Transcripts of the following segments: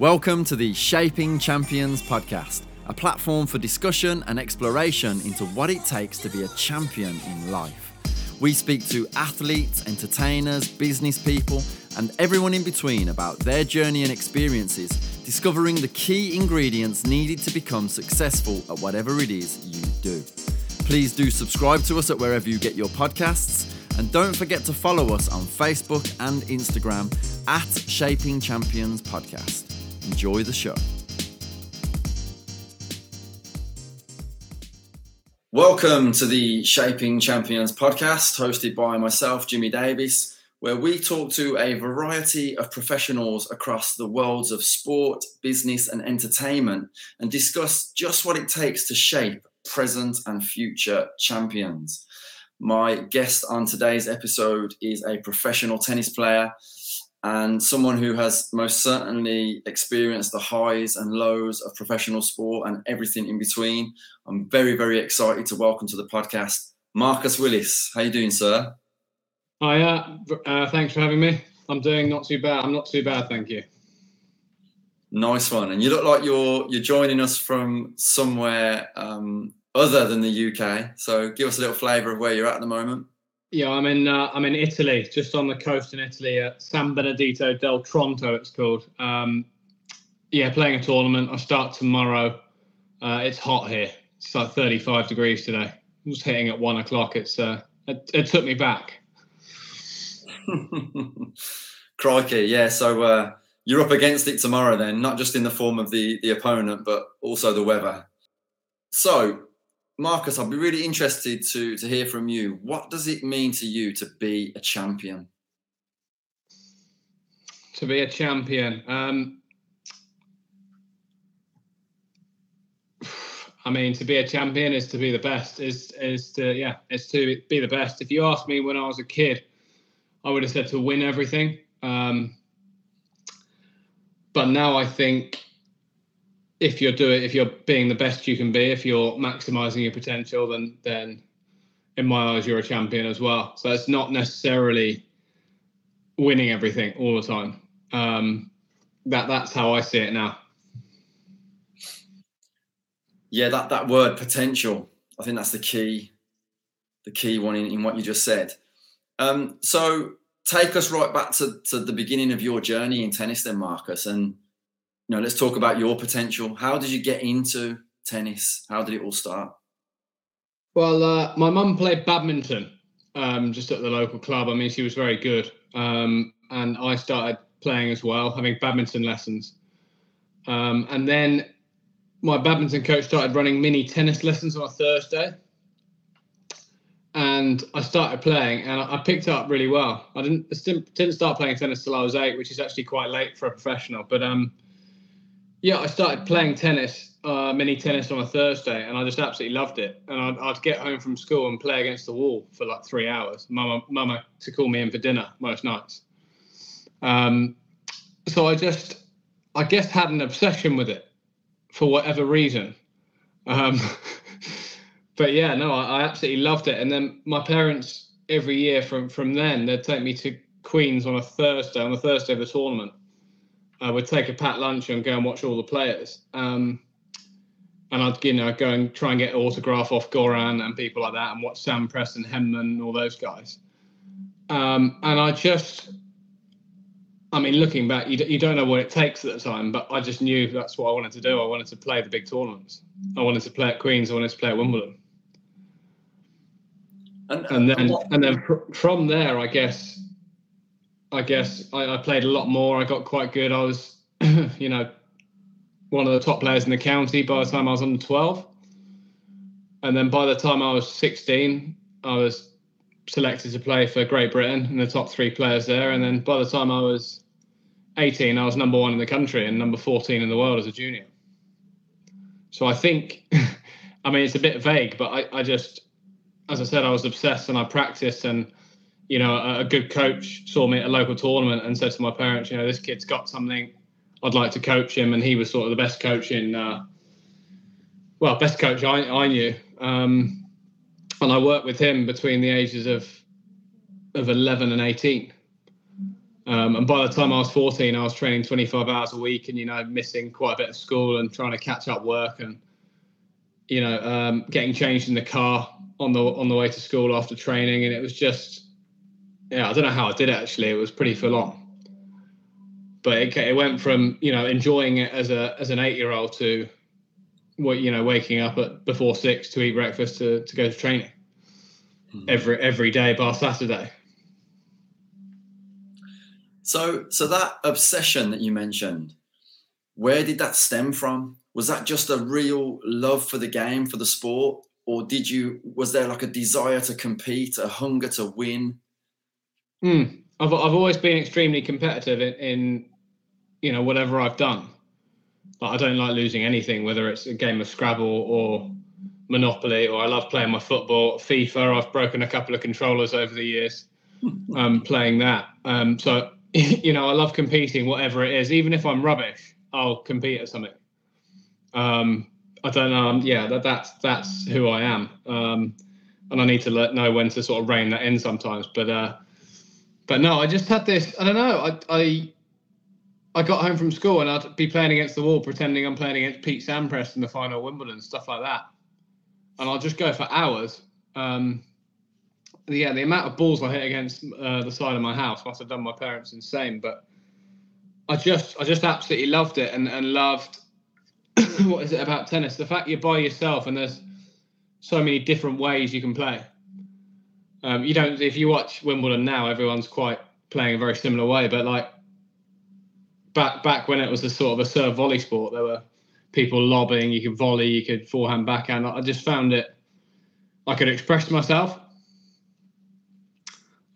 Welcome to the Shaping Champions podcast, a platform for discussion and exploration into what it takes to be a champion in life. We speak to athletes, entertainers, business people, and everyone in between about their journey and experiences, discovering the key ingredients needed to become successful at whatever it is you do. Please do subscribe to us at wherever you get your podcasts. And don't forget to follow us on Facebook and Instagram at Shaping Champions Podcast. Enjoy the show. Welcome to the Shaping Champions podcast, hosted by myself, Jimmy Davis, where we talk to a variety of professionals across the worlds of sport, business, and entertainment and discuss just what it takes to shape present and future champions. My guest on today's episode is a professional tennis player and someone who has most certainly experienced the highs and lows of professional sport and everything in between. I'm very, very excited to welcome to the podcast Marcus Willis. How you doing, sir? Hi, uh, uh, thanks for having me. I'm doing not too bad. I'm not too bad, thank you. Nice one. And you look like you're you're joining us from somewhere um, other than the UK. So give us a little flavour of where you're at at the moment. Yeah, I'm in uh, I'm in Italy, just on the coast in Italy at San Benedetto del Tronto, it's called. Um, yeah, playing a tournament. I start tomorrow. Uh, it's hot here. It's like 35 degrees today. I'm just hitting at one o'clock. It's uh, it, it took me back. Crikey, yeah. So uh, you're up against it tomorrow, then, not just in the form of the the opponent, but also the weather. So Marcus, I'd be really interested to to hear from you. What does it mean to you to be a champion? To be a champion, um, I mean, to be a champion is to be the best. Is is to yeah, is to be the best. If you asked me when I was a kid, I would have said to win everything. Um, but now I think if you're doing if you're being the best you can be, if you're maximizing your potential, then then in my eyes you're a champion as well. So it's not necessarily winning everything all the time. Um, that that's how I see it now. Yeah, that that word potential. I think that's the key, the key one in, in what you just said. Um, so take us right back to, to the beginning of your journey in tennis, then, Marcus, and you know, let's talk about your potential. How did you get into tennis? How did it all start? Well, uh, my mum played badminton um, just at the local club. I mean, she was very good. Um, and I started playing as well, having badminton lessons. Um, and then my badminton coach started running mini tennis lessons on a Thursday. And I started playing and I picked up really well. I didn't, didn't start playing tennis till I was eight, which is actually quite late for a professional. But um, yeah, I started playing tennis, uh, mini tennis on a Thursday, and I just absolutely loved it. And I'd, I'd, get home from school and play against the wall for like three hours. Mama, mama to call me in for dinner most nights. Um, so I just, I guess, had an obsession with it for whatever reason. Um, but yeah, no, I, I absolutely loved it. And then my parents, every year from from then, they'd take me to Queens on a Thursday, on the Thursday of the tournament I would take a packed lunch and go and watch all the players. Um, and I'd you know go and try and get an autograph off Goran and people like that, and watch Sampras, Henman, and all those guys. Um, and I just, I mean, looking back, you, you don't know what it takes at the time, but I just knew that's what I wanted to do. I wanted to play the big tournaments. I wanted to play at Queens. I wanted to play at Wimbledon. And, and then, and then fr- from there, I guess I guess mm. I, I, played a lot more. I got quite good. I was, you know, one of the top players in the county by the time I was under 12. And then by the time I was 16, I was selected to play for Great Britain and the top three players there. And then by the time I was 18, I was number one in the country and number 14 in the world as a junior. So I think, I mean, it's a bit vague, but I, I just, as I said, I was obsessed and I practiced and you know, a, a, good coach saw me at a local tournament and said to my parents, you know, this kid's got something. I'd like to coach him, and he was sort of the best coach in, uh, well, best coach I, I knew. Um, and I worked with him between the ages of of 11 and 18. Um, and by the time I was 14, I was training 25 hours a week and, you know, missing quite a bit of school and trying to catch up work and, you know, um, getting changed in the car on the on the way to school after training. And it was just, yeah, I don't know how I did it actually. It was pretty full on. But it, it went from, you know, enjoying it as a as an eight year old to, what you know, waking up at before six to eat breakfast to, to go to training mm-hmm. every every day bar Saturday. So, so that obsession that you mentioned, where did that stem from? Was that just a real love for the game, for the sport, or did you? Was there like a desire to compete, a hunger to win? Mm, I've I've always been extremely competitive in, in you know whatever I've done. Like I don't like losing anything, whether it's a game of Scrabble or Monopoly, or I love playing my football. FIFA, I've broken a couple of controllers over the years um, playing that. Um, so you know, I love competing, whatever it is. Even if I'm rubbish, I'll compete at something. Um, I don't know. Um, yeah, that, that's that's who I am, um, and I need to let know when to sort of rein that in sometimes. But uh, but no, I just had this. I don't know. I I I got home from school and I'd be playing against the wall, pretending I'm playing against Pete Sampras in the final Wimbledon, stuff like that. And I'll just go for hours. Um, yeah, the amount of balls I hit against uh, the side of my house must have done my parents insane. But I just, I just absolutely loved it and and loved. what is it about tennis? The fact you're by yourself and there's so many different ways you can play. Um, you don't. If you watch Wimbledon now, everyone's quite playing a very similar way. But like back back when it was a sort of a serve volley sport, there were people lobbing. You could volley, you could forehand, backhand. I just found it. I could express myself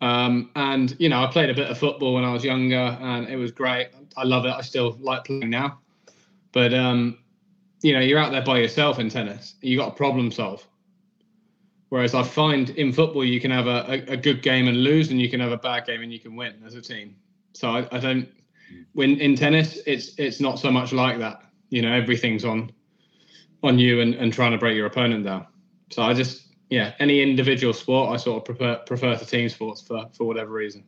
um, and you know, I played a bit of football when I was younger, and it was great. I love it. I still like playing now, but um, you know, you're out there by yourself in tennis. You got to problem solve. Whereas I find in football, you can have a, a, a, good game and lose, and you can have a bad game and you can win as a team. So I, I don't. When in tennis, it's it's not so much like that. You know, everything's on on you and, and trying to break your opponent down. So I just yeah, any individual sport, I sort of prefer prefer to team sports for for whatever reason.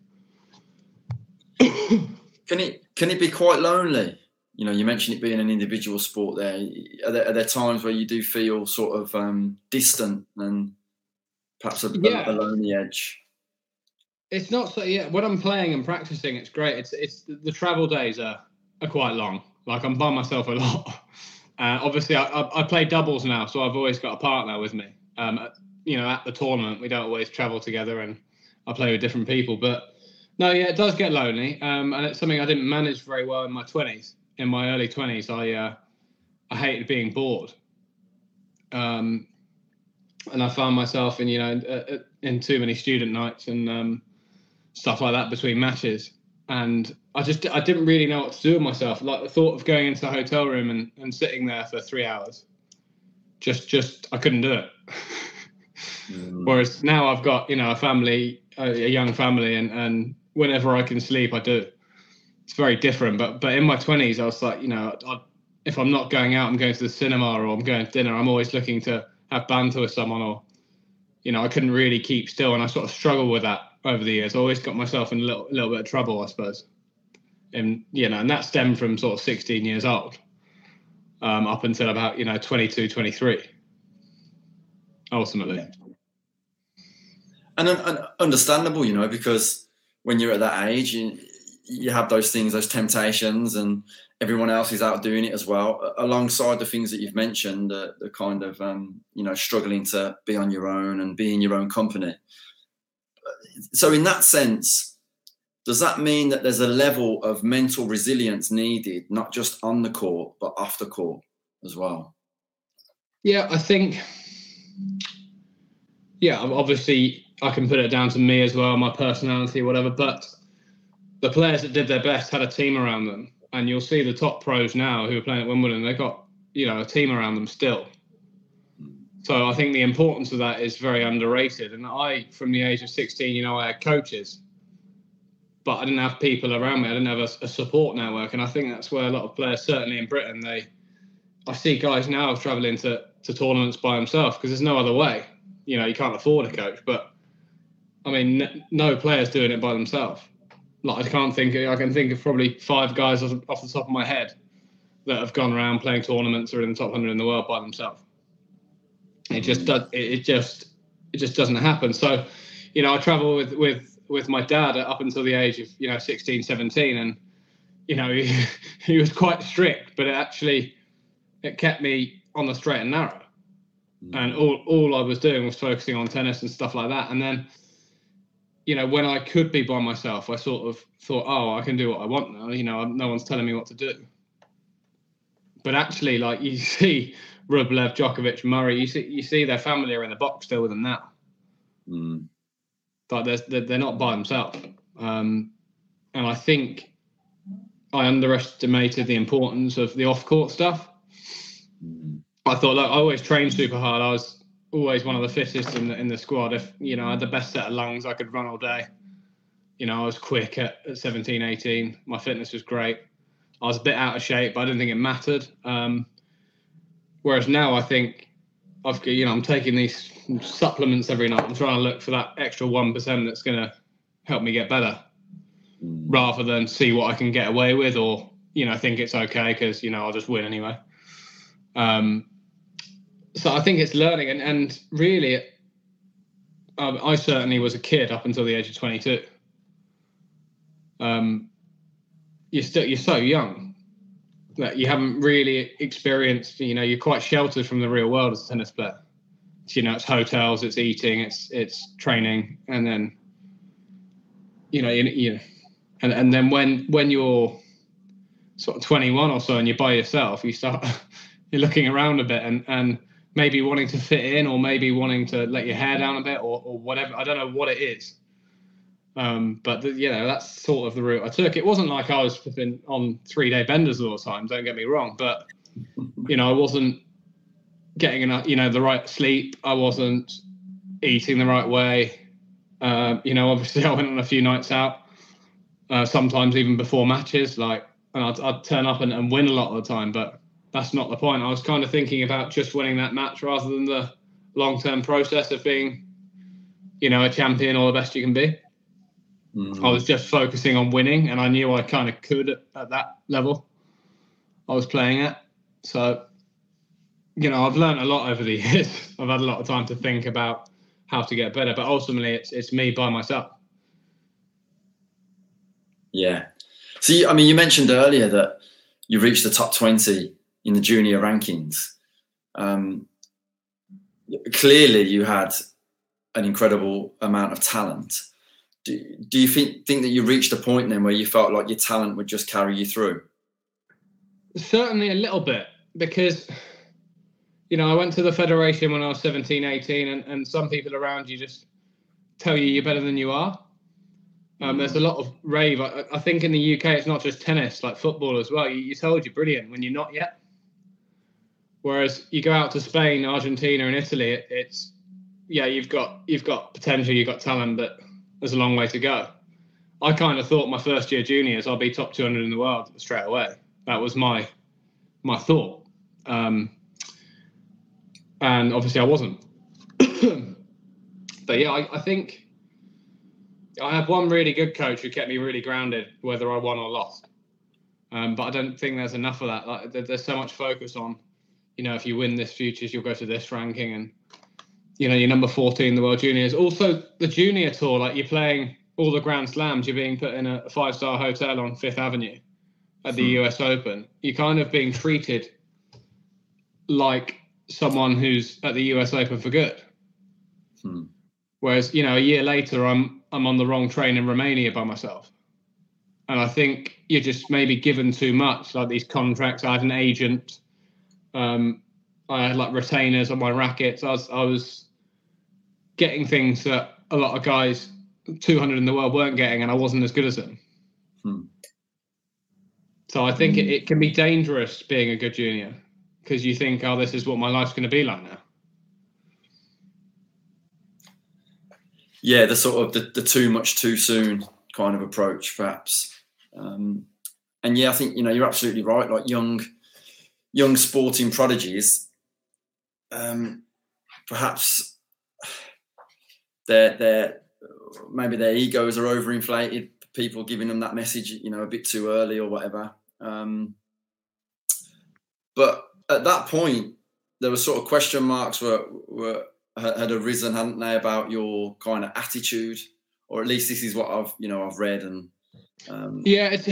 can it can it be quite lonely? You know, you mentioned it being an individual sport. There are there, are there times where you do feel sort of um, distant and perhaps a, yeah. along the edge. It's not so. Yeah, when I'm playing and practicing, it's great. It's it's the travel days are are quite long. Like I'm by myself a lot. Uh, obviously, I, I, I play doubles now, so I've always got a partner with me. Um, you know, at the tournament, we don't always travel together, and I play with different people. But no, yeah, it does get lonely, um, and it's something I didn't manage very well in my twenties. In my early twenties, I uh, I hated being bored, um, and I found myself in you know in, uh, too many student nights and um, stuff like that between matches, and I just I didn't really know what to do with myself. Like the thought of going into the hotel room and, and sitting there for three hours, just just I couldn't do it. Mm. Whereas now I've got you know a family, a, a, young family, and and whenever I can sleep, I do. It's very different. But but in my twenties, I was like, you know, I, if I'm not going out, I'm going to the cinema or I'm going to dinner. I'm always looking to have banter with someone, or you know, I couldn't really keep still, and I sort of struggled with that over the years. I always got myself in a little little bit of trouble, I suppose. And you know, and that stemmed from sort of 16 years old um, up until about you know 22, 23. Ultimately. And, and understandable, you know, because when you're at that age, you have those things, those temptations, and everyone else is out doing it as well, alongside the things that you've mentioned, the, kind of um, you know struggling to be on your own and be in your own company. So, in that sense, does that mean that there's a level of mental resilience needed, not just on the court but off the court as well? Yeah, I think. Yeah, obviously, I can put it down to me as well, my personality, whatever. But the players that did their best had a team around them, and you'll see the top pros now who are playing at Wimbledon. They've got you know a team around them still. So I think the importance of that is very underrated. And I, from the age of 16, you know, I had coaches, but I didn't have people around me. I didn't have a, a support network, and I think that's where a lot of players, certainly in Britain, they. I see guys now traveling to to tournaments by themselves because there's no other way. You know, you can't afford a coach, but I mean, no player's doing it by themselves. Like I can't think. I can think of probably five guys off, off the top of my head that have gone around playing tournaments or in the top hundred in the world by themselves. It just does. It just it just doesn't happen. So, you know, I travel with with with my dad up until the age of you know 16, 17, and you know he, he was quite strict, but it actually it kept me on the straight and narrow. Mm. And all all I was doing was focusing on tennis and stuff like that. And then, you know, when I could be by myself, I sort of thought, oh, I can do what I want now. You know, no one's telling me what to do. But actually, like you see Rublev, Djokovic, Murray, you see you see their family are in the box still with them now. Mm. Like they're they're not by themselves. Um, and I think I underestimated the importance of the off court stuff. Mm. I thought like I always trained super hard. I was always one of the fittest in the in the squad. If you know I had the best set of lungs, I could run all day. You know, I was quick at, at 17, 18. My fitness was great. I was a bit out of shape, but I didn't think it mattered. Um, whereas now I think I've you know I'm taking these supplements every night. I'm trying to look for that extra one percent that's going to help me get better, mm. rather than see what I can get away with or you know think it's okay because you know I'll just win anyway. Um, so I think it's learning, and and really, um, I certainly was a kid up until the age of 22. Um, you're still you're so young that you haven't really experienced. You know, you're quite sheltered from the real world as a tennis player. So, you know, it's hotels, it's eating, it's it's training, and then you know, you, you and and then when when you're sort of 21 or so and you're by yourself, you start you're looking around a bit and and maybe wanting to fit in or maybe wanting to let your hair down a bit or, or whatever. I don't know what it is. Um, but the, you know that's sort of the route I took. It wasn't like I was flipping on three day benders all the time. Don't get me wrong, but you know I wasn't getting enough, you know, the right sleep. I wasn't eating the right way. Uh, you know, obviously I went on a few nights out, uh, sometimes even before matches, like, and I'd, I'd turn up and, and win a lot of the time, but that's not the point. I was kind of thinking about just winning that match rather than the long term process of being, you know, a champion or the best you can be. Mm. I was just focusing on winning, and I knew I kind of could at, at that level. I was playing at, so you know, I've learned a lot over the years. I've had a lot of time to think about how to get better, but ultimately, it's it's me by myself. Yeah. See, I mean, you mentioned earlier that you reached the top twenty in the junior rankings. Um, clearly, you had an incredible amount of talent. Do, do you think think that you reached a point then where you felt like your talent would just carry you through? Certainly, a little bit because you know I went to the federation when I was 17, 18, and, and some people around you just tell you you're better than you are. Um, there's a lot of rave. I, I, think in the UK, it's not just tennis, like football as well. You, you're told you're brilliant when you're not yet. Whereas you go out to Spain, Argentina, and Italy, it, it's yeah, you've got you've got potential, you've got talent, but there's a long way to go. I kind of thought my first year juniors I'll be top 200 in the world straight away. That was my my thought, um, and obviously I wasn't. but yeah, I, I think I had one really good coach who kept me really grounded, whether I won or lost. Um, but I don't think there's enough of that. Like, there's so much focus on you know, if you win this futures, you'll go to this ranking, and you know, you're number 14 in the world juniors. Also, the junior tour, like you're playing all the Grand Slams, you're being put in a five star hotel on Fifth Avenue at the hmm. US Open. You're kind of being treated like someone who's at the US Open for good. Hmm. Whereas, you know, a year later, I'm I'm on the wrong train in Romania by myself. And I think you're just maybe given too much, like these contracts. I had an agent um, I had like retainers on my rackets. I was I was getting things that a lot of guys 200 in the world weren't getting, and I wasn't as good as them. Hmm. So I think it, it can be dangerous being a good junior because you think, oh, this is what my life's going to be like now. Yeah, the sort of the, the too much too soon kind of approach, perhaps. Um, and yeah, I think you know you're absolutely right. Like young young sporting prodigies, um, perhaps their their maybe their egos are overinflated. people giving them that message, you know, a bit too early or whatever. Um, but at that point, there were sort of question marks were were had arisen, hadn't they, about your kind of attitude, or at least this is what I've you know I've read and. Um, yeah, it's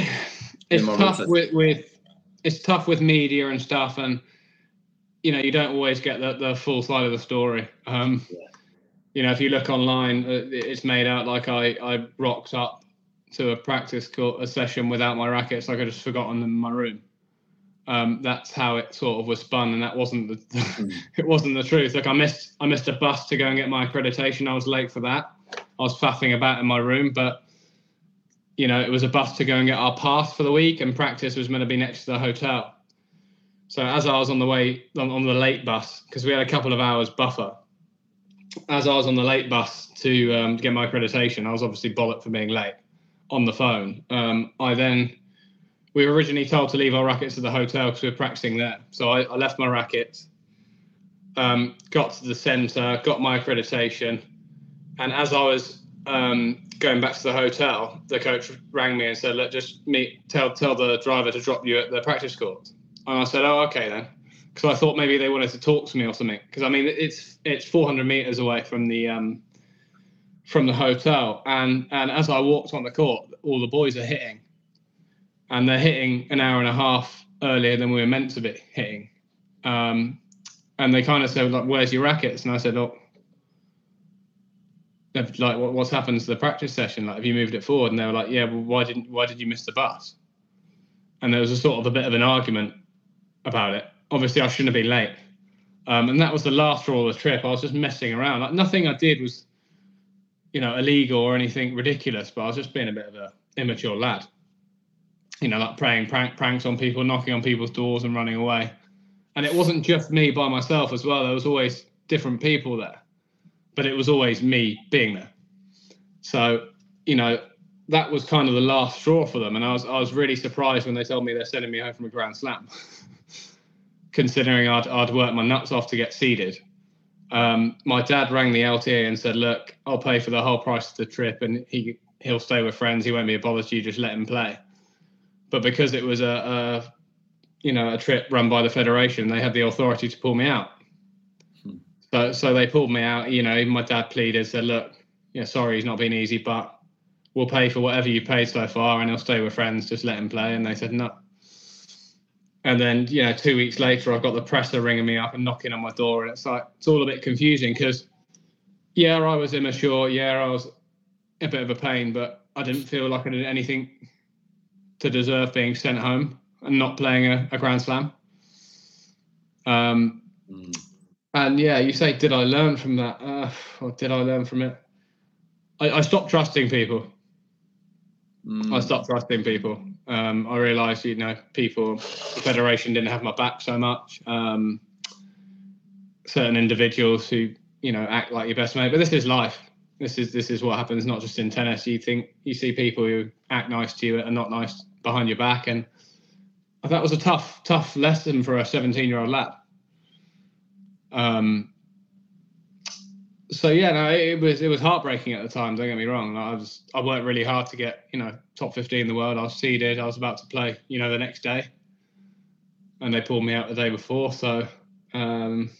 it's tough with with it's tough with media and stuff, and you know you don't always get the, the full side of the story. Um, yeah. You know, if you look online, uh, it's made out like I I rocked up to a practice court, a session without my rackets, like I just forgotten them in my room. Um, that's how it sort of was spun, and that wasn't the mm. it wasn't the truth. Like I missed I missed a bus to go and get my accreditation. I was late for that. I was faffing about in my room, but you know it was a bus to go and get our pass for the week, and practice was meant to be next to the hotel. So as I was on the way on, on the late bus, because we had a couple of hours buffer, as I was on the late bus to um, get my accreditation, I was obviously bollocked for being late on the phone. Um, I then we were originally told to leave our rackets at the hotel because we were practicing there. So I, I left my rackets, um, got to the centre, got my accreditation, and as I was um, going back to the hotel, the coach rang me and said, "Look, just meet, tell tell the driver to drop you at the practice court." And I said, "Oh, okay then," because I thought maybe they wanted to talk to me or something. Because I mean, it's it's 400 meters away from the um, from the hotel, and and as I walked on the court, all the boys are hitting, and they're hitting an hour and a half earlier than we were meant to be hitting, um, and they kind of said like, "Where's your rackets?" And I said, "Oh." Like what, what's happened to the practice session? Like, have you moved it forward? And they were like, "Yeah, well, why didn't why did you miss the bus?" And there was a sort of a bit of an argument about it. Obviously, I shouldn't have been late, um, and that was the last straw of the trip. I was just messing around. Like nothing I did was you know, illegal or anything ridiculous, but I was just being a bit of a immature lad. You know, like playing prank pranks on people, knocking on people's doors and running away. And it wasn't just me by myself as well. There was always different people there, but it was always me being there. So, you know, that was kind of the last straw for them. And I was I was really surprised when they told me they're sending me home from a Grand Slam, considering I'd I'd worked my nuts off to get seeded um, my dad rang the LTA and said, "Look, I'll pay for the whole price of the trip, and he he'll stay with friends. He won't be a bother to you. Just let him play." But because it was a, a you know a trip run by the federation, they had the authority to pull me out. So so they pulled me out. You know, even my dad pleaded, said, "Look, yeah, sorry, he's not been easy, but we'll pay for whatever you paid so far, and he'll stay with friends. Just let him play." And they said, "No." And then, you know, two weeks later, I've got the presser ringing me up and knocking on my door, and it's like it's all a bit confusing because, yeah, I was immature, yeah, I was a bit of a pain, but I didn't feel like I did anything to deserve being sent home and not playing a, a Grand Slam. Um, mm. And yeah, you say, did I learn from that? Uh, or did I learn from it? I, I stopped trusting people. Mm. I stopped trusting people. Um, I realised, you know, people, the federation didn't have my back so much. Um, certain individuals who, you know, act like your best mate. But this is life. This is this is what happens, not just in tennis. You think you see people who act nice to you and not nice behind your back, and that was a tough, tough lesson for a 17-year-old lad. Um, so yeah, no, it was it was heartbreaking at the time. Don't get me wrong. I was I worked really hard to get you know top fifteen in the world. I was seeded. I was about to play you know the next day, and they pulled me out the day before. So um,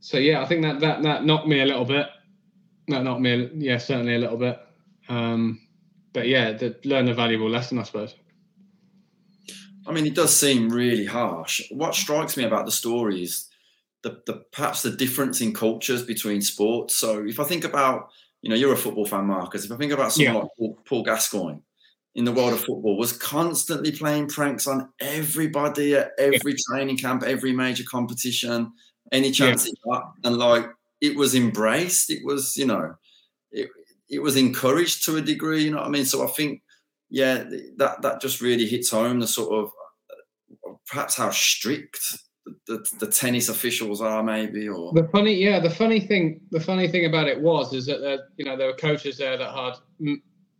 so yeah, I think that that that knocked me a little bit. That knocked me, yeah, certainly a little bit. Um, but yeah, the, learned a valuable lesson, I suppose. I mean, it does seem really harsh. What strikes me about the stories the, the perhaps the difference in cultures between sports. So if I think about, you know, you're a football fan, Marcus. If I think about someone yeah. like Paul, Paul Gascoigne in the world of football, was constantly playing pranks on everybody at every yeah. training camp, every major competition, any chance yeah. he got, and like it was embraced. It was, you know, it it was encouraged to a degree. You know what I mean? So I think, yeah, that that just really hits home the sort of perhaps how strict the, the tennis officials are maybe or the funny yeah the funny thing the funny thing about it was is that there, you know there were coaches there that had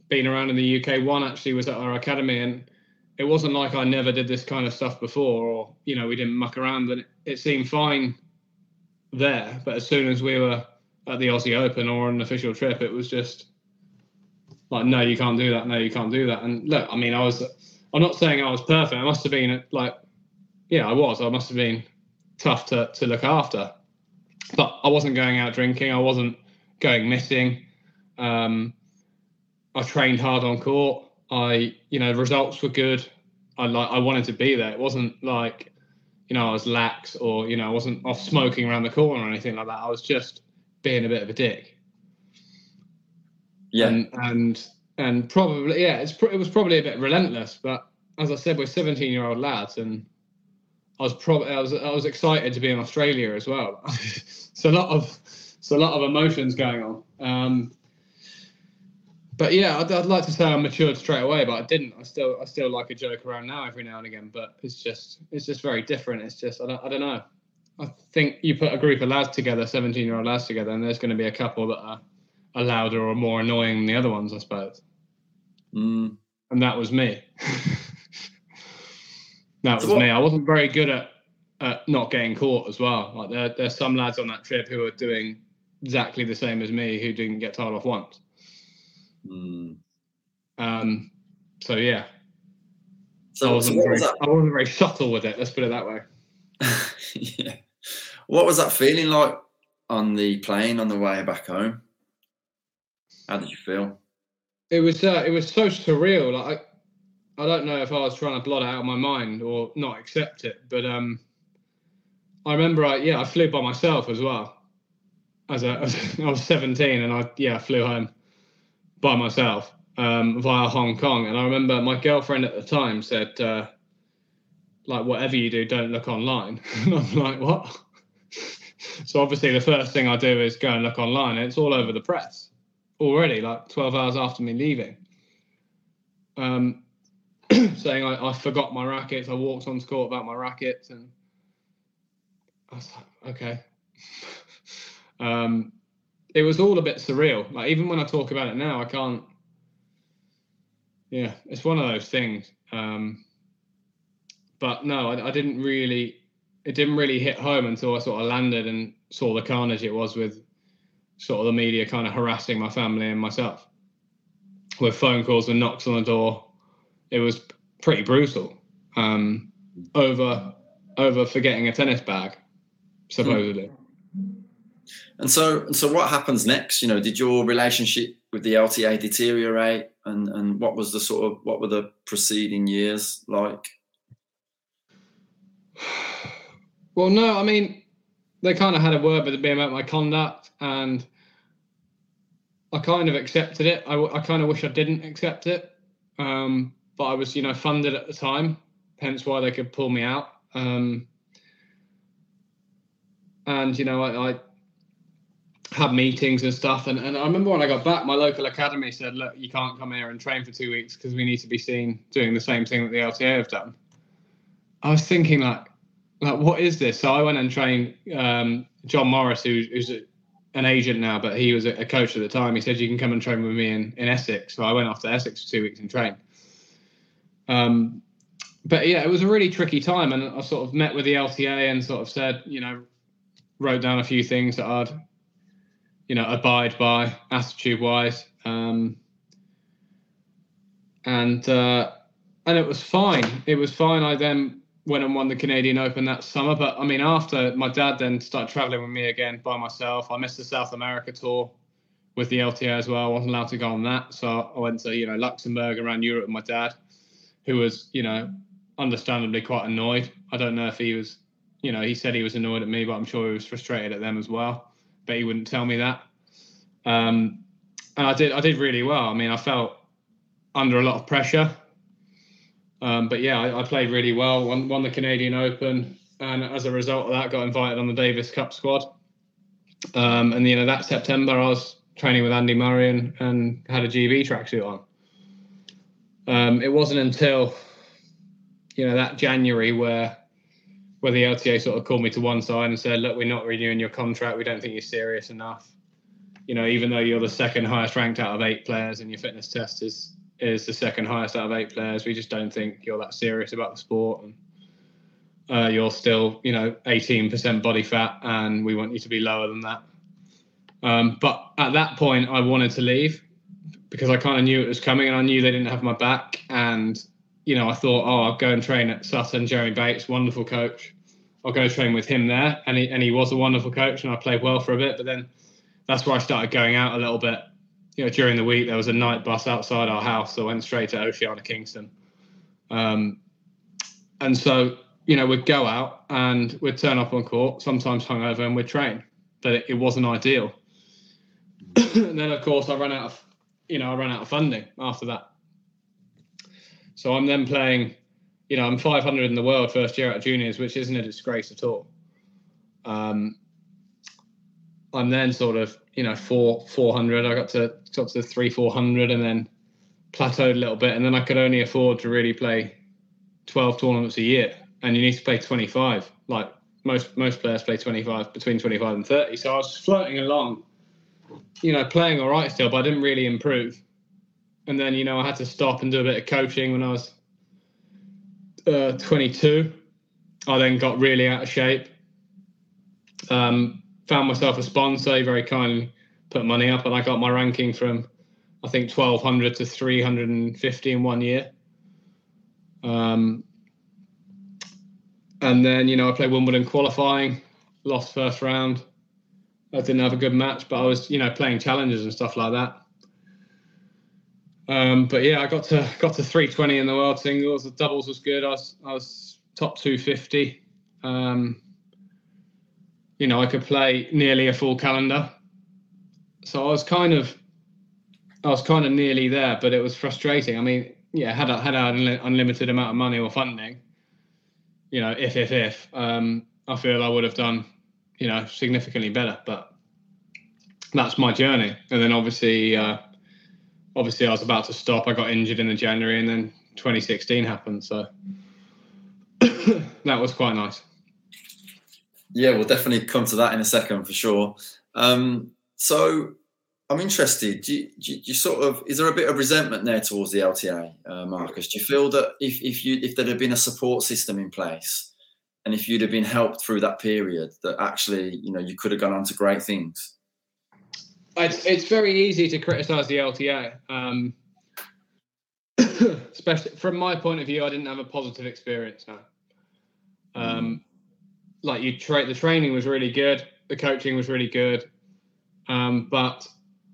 been around in the UK one actually was at our academy and it wasn't like I never did this kind of stuff before or you know we didn't muck around and it, it seemed fine there but as soon as we were at the Aussie Open or an official trip it was just like, no, you can't do that. No, you can't do that. And look, I mean, I was, I'm not saying I was perfect. I must have been like, yeah, I was. I must have been tough to, to look after. But I wasn't going out drinking. I wasn't going missing. Um, I trained hard on court. I, you know, the results were good. I like, I wanted to be there. It wasn't like, you know, I was lax or, you know, I wasn't off smoking around the corner or anything like that. I was just being a bit of a dick. Yeah. And, and, and probably, yeah, it's, it was probably a bit relentless, but as I said, we're 17 year old lads and I was probably, I was, I was excited to be in Australia as well. it's a lot of, it's a lot of emotions going on. Um, but yeah, I'd, I'd, like to say I matured straight away, but I didn't. I still I still like a joke around now every now and again, but it's just it's just very different. It's just I don't I don't know. I think you put a group of lads together, seventeen year old lads together, and there's going to be a couple that are, are louder or more annoying than the other ones, I suppose. Mm. And that was me. that was so me. I wasn't very good at, at not getting caught as well. Like there, there's some lads on that trip who are doing exactly the same as me who didn't get told off once. Mm. Um, so yeah. So I wasn't, so very, was I wasn't very subtle with it. Let's put it that way. yeah. What was that feeling like on the plane on the way back home? How did you feel? It was uh, it was so surreal. Like I, don't know if I was trying to blot it out of my mind or not accept it, but um, I remember I yeah I flew by myself as well. As a I was 17 and I yeah flew home by myself um, via Hong Kong. And I remember my girlfriend at the time said, uh, like, whatever you do, don't look online. and I'm like, what? so obviously the first thing I do is go and look online. And it's all over the press already, like 12 hours after me leaving. Um, saying I, I, forgot my rackets. I walked onto court about my rackets and I was like, okay. um, it was all a bit surreal. Like even when I talk about it now, I can't. Yeah, it's one of those things. Um, but no, I, I, didn't really. It didn't really hit home until I sort of landed and saw the carnage it was with sort of the media kind of harassing my family and myself with phone calls and knocks on the door. It was pretty brutal. Um, over over forgetting a tennis bag, supposedly. And so, and so, what happens next? You know, did your relationship with the LTA deteriorate, and and what was the sort of what were the preceding years like? Well, no, I mean, they kind of had a word with me about my conduct, and I kind of accepted it. I, I kind of wish I didn't accept it, um, but I was, you know, funded at the time, hence why they could pull me out. Um, and you know, I, I had meetings and stuff. And, and I remember when I got back, my local academy said, look, you can't come here and train for two weeks because we need to be seen doing the same thing that the LTA have done. I was thinking like, like what is this? So I went and trained um, John Morris, who, who's a, an agent now, but he was a, a, coach at the time. He said, you can come and train with me in, in Essex. So I went off to Essex for two weeks and trained. Um, but yeah, it was a really tricky time. And I sort of met with the LTA and sort of said, you know, wrote down a few things that I'd you know, abide by attitude wise. Um, and uh, and it was fine. It was fine. I then went and won the Canadian Open that summer. But I mean, after my dad then started traveling with me again by myself, I missed the South America tour with the LTA as well. I wasn't allowed to go on that, so I went to you know Luxembourg around Europe with my dad, who was you know understandably quite annoyed. I don't know if he was, you know, he said he was annoyed at me, but I'm sure he was frustrated at them as well but he wouldn't tell me that. Um, and I did I did really well. I mean, I felt under a lot of pressure. Um, but yeah, I, I, played really well. Won, won the Canadian Open, and as a result of that, got invited on the Davis Cup squad. Um, and you know that September, I was training with Andy Murray and, and had a GB tracksuit on. Um, it wasn't until you know that January where where the LTA sort of called me to one side and said, "Look, we're not renewing your contract. We don't think you're serious enough. You know, even though you're the second highest ranked out of eight players, and your fitness test is is the second highest out of eight players, we just don't think you're that serious about the sport, and uh, you're still, you know, 18% body fat, and we want you to be lower than that." Um, but at that point, I wanted to leave because I kind of knew it was coming and I knew they didn't have my back. And, you know, I thought, oh, I'll go and train at Sutton. Jeremy Bates, wonderful coach. I'll go train with him there. And he, and he was a wonderful coach and I played well for a bit. But then that's where I started going out a little bit. You know, during the week, there was a night bus outside our house. So I went straight to Oceana Kingston. Um, and so, you know, we'd go out and we'd turn up on court, sometimes hungover, and we'd train. But it, it wasn't ideal. and then, of course, I ran out of you know, I ran out of funding after that. So I'm then playing, you know, I'm 500 in the world first year at juniors, which isn't a disgrace at all. Um, I'm then sort of, you know, four 400. I got to got to three 400, and then plateaued a little bit, and then I could only afford to really play 12 tournaments a year, and you need to play 25. Like most most players play 25 between 25 and 30. So I was floating along you know, playing all right still, but I didn't really improve. And then, you know, I had to stop and do a bit of coaching when I was uh, 22. I then got really out of shape. Um, found myself a sponsor, very kindly put money up, and I got my ranking from, I think, 1200 to 350 in one year. Um, and then, you know, I played Wimbledon qualifying, lost first round. I didn't have a good match, but I was, you know, playing challenges and stuff like that. Um, but yeah, I got to got to 320 in the world singles. The doubles was good. I was I was top 250. Um, you know, I could play nearly a full calendar. So I was kind of I was kind of nearly there, but it was frustrating. I mean, yeah, had I had an unlimited amount of money or funding, you know, if if if, um, I feel I would have done you know, significantly better. But that's my journey. And then obviously, uh, obviously, I was about to stop. I got injured in the January, and then 2016 happened. So that was quite nice. Yeah, we'll definitely come to that in a second for sure. Um, so I'm interested. Do you, do you, sort of is there a bit of resentment there towards the LTA, uh, Marcus? Do you feel that if if you if there had been a support system in place, and if you'd have been helped through that period that actually you know you could have gone on to great things. It's, it's very easy to criticize the lta um, especially from my point of view i didn't have a positive experience um, like you tra- the training was really good the coaching was really good um, but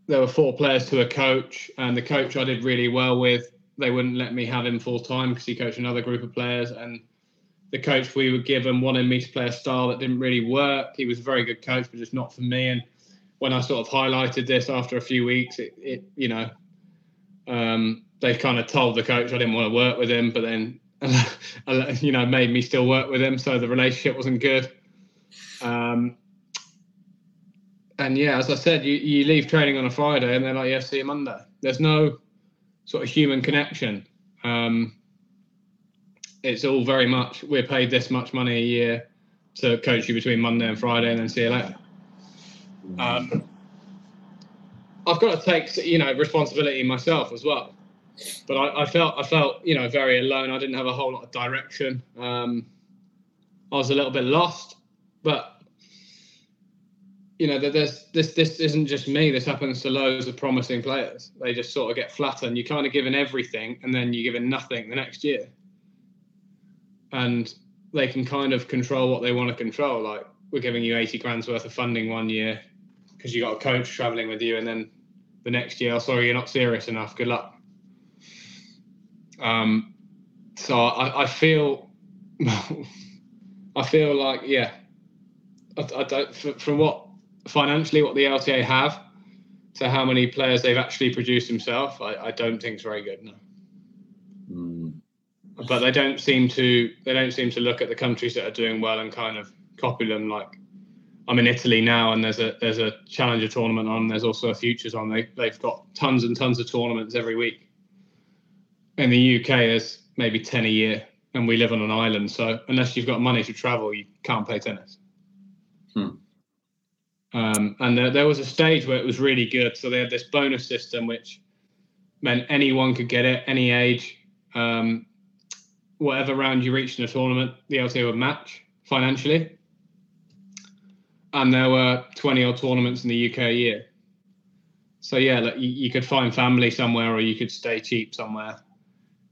there were four players to a coach and the coach i did really well with they wouldn't let me have him full time because he coached another group of players and the coach we were given wanted me to play a style that didn't really work. He was a very good coach, but just not for me. And when I sort of highlighted this after a few weeks, it, it you know, um, they kind of told the coach I didn't want to work with him, but then, you know, made me still work with him. So the relationship wasn't good. Um, and yeah, as I said, you, you leave training on a Friday and they're like, yeah, see you Monday. There's no sort of human connection. Um, it's all very much we're paid this much money a year to coach you between Monday and Friday, and then see you later. Um, I've got to take you know responsibility myself as well, but I, I, felt I felt you know very alone. I didn't have a whole lot of direction. Um, I was a little bit lost, but you know there's this this isn't just me. This happens to loads of promising players. They just sort of get flattened. You kind of given everything, and then you're given nothing the next year and they can kind of control what they want to control. Like we're giving you 80 grand's worth of funding one year because you got a coach traveling with you, and then the next year, oh, sorry, you're not serious enough. Good luck. Um, so I, I feel, I feel like yeah, I, I don't from what financially what the LTA have to how many players they've actually produced themselves. I, I don't think it's very good. No. But they don't seem to they don't seem to look at the countries that are doing well and kind of copy them. Like I'm in Italy now, and there's a there's a challenger tournament on. There's also a futures on. They they've got tons and tons of tournaments every week. In the UK, there's maybe ten a year, and we live on an island. So unless you've got money to travel, you can't play tennis. Hmm. Um, and there, there was a stage where it was really good. So they had this bonus system, which meant anyone could get it, any age. Um, whatever round you reached in a tournament, the LTA would match financially. And there were 20 odd tournaments in the UK a year. So yeah, like you, you could find family somewhere, or you could stay cheap somewhere.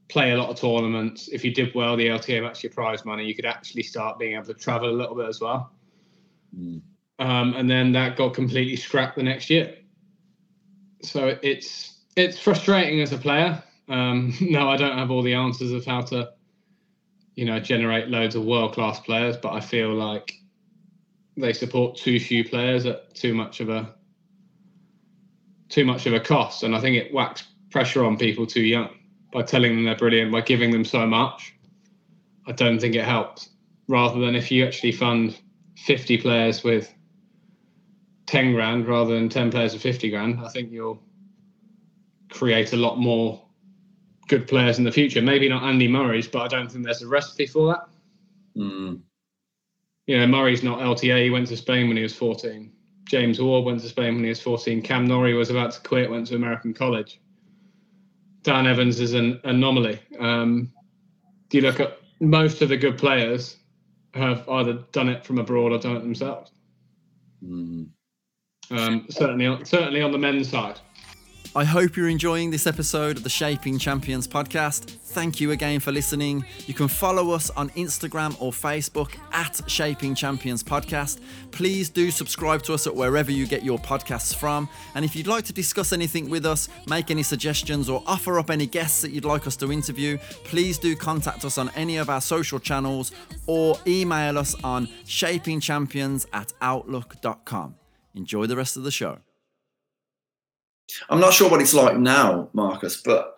Play a lot of tournaments. If you did well, the LTA match your prize money. You could actually start being able to travel a little bit as well. Mm. Um, and then that got completely scrapped the next year. So it's it's frustrating as a player. Um, no, I don't have all the answers of how to, you know, generate loads of world class players, but I feel like they support too few players at too much of a too much of a cost, and I think it whacks pressure on people too young by telling them they're brilliant, by giving them so much. I don't think it helps. Rather than if you actually fund 50 players with 10 grand rather than 10 players with 50 grand, I think you'll create a lot more good players in the future. Maybe not Andy Murray's, but I don't think there's a recipe for that. Mm. You know, Murray's not LTA. He went to Spain when he was 14. James Ward went to Spain when he was 14. Cam Norrie was about to quit, went to American college. Dan Evans is an anomaly. Um, do you look at most of the good players have either done it from abroad or done it themselves? Mm. Um, certainly, certainly on the men's side. I hope you're enjoying this episode of the Shaping Champions podcast. Thank you again for listening. You can follow us on Instagram or Facebook at Shaping Champions Podcast. Please do subscribe to us at wherever you get your podcasts from. And if you'd like to discuss anything with us, make any suggestions, or offer up any guests that you'd like us to interview, please do contact us on any of our social channels or email us on shapingchampions at outlook.com. Enjoy the rest of the show. I'm not sure what it's like now, Marcus, but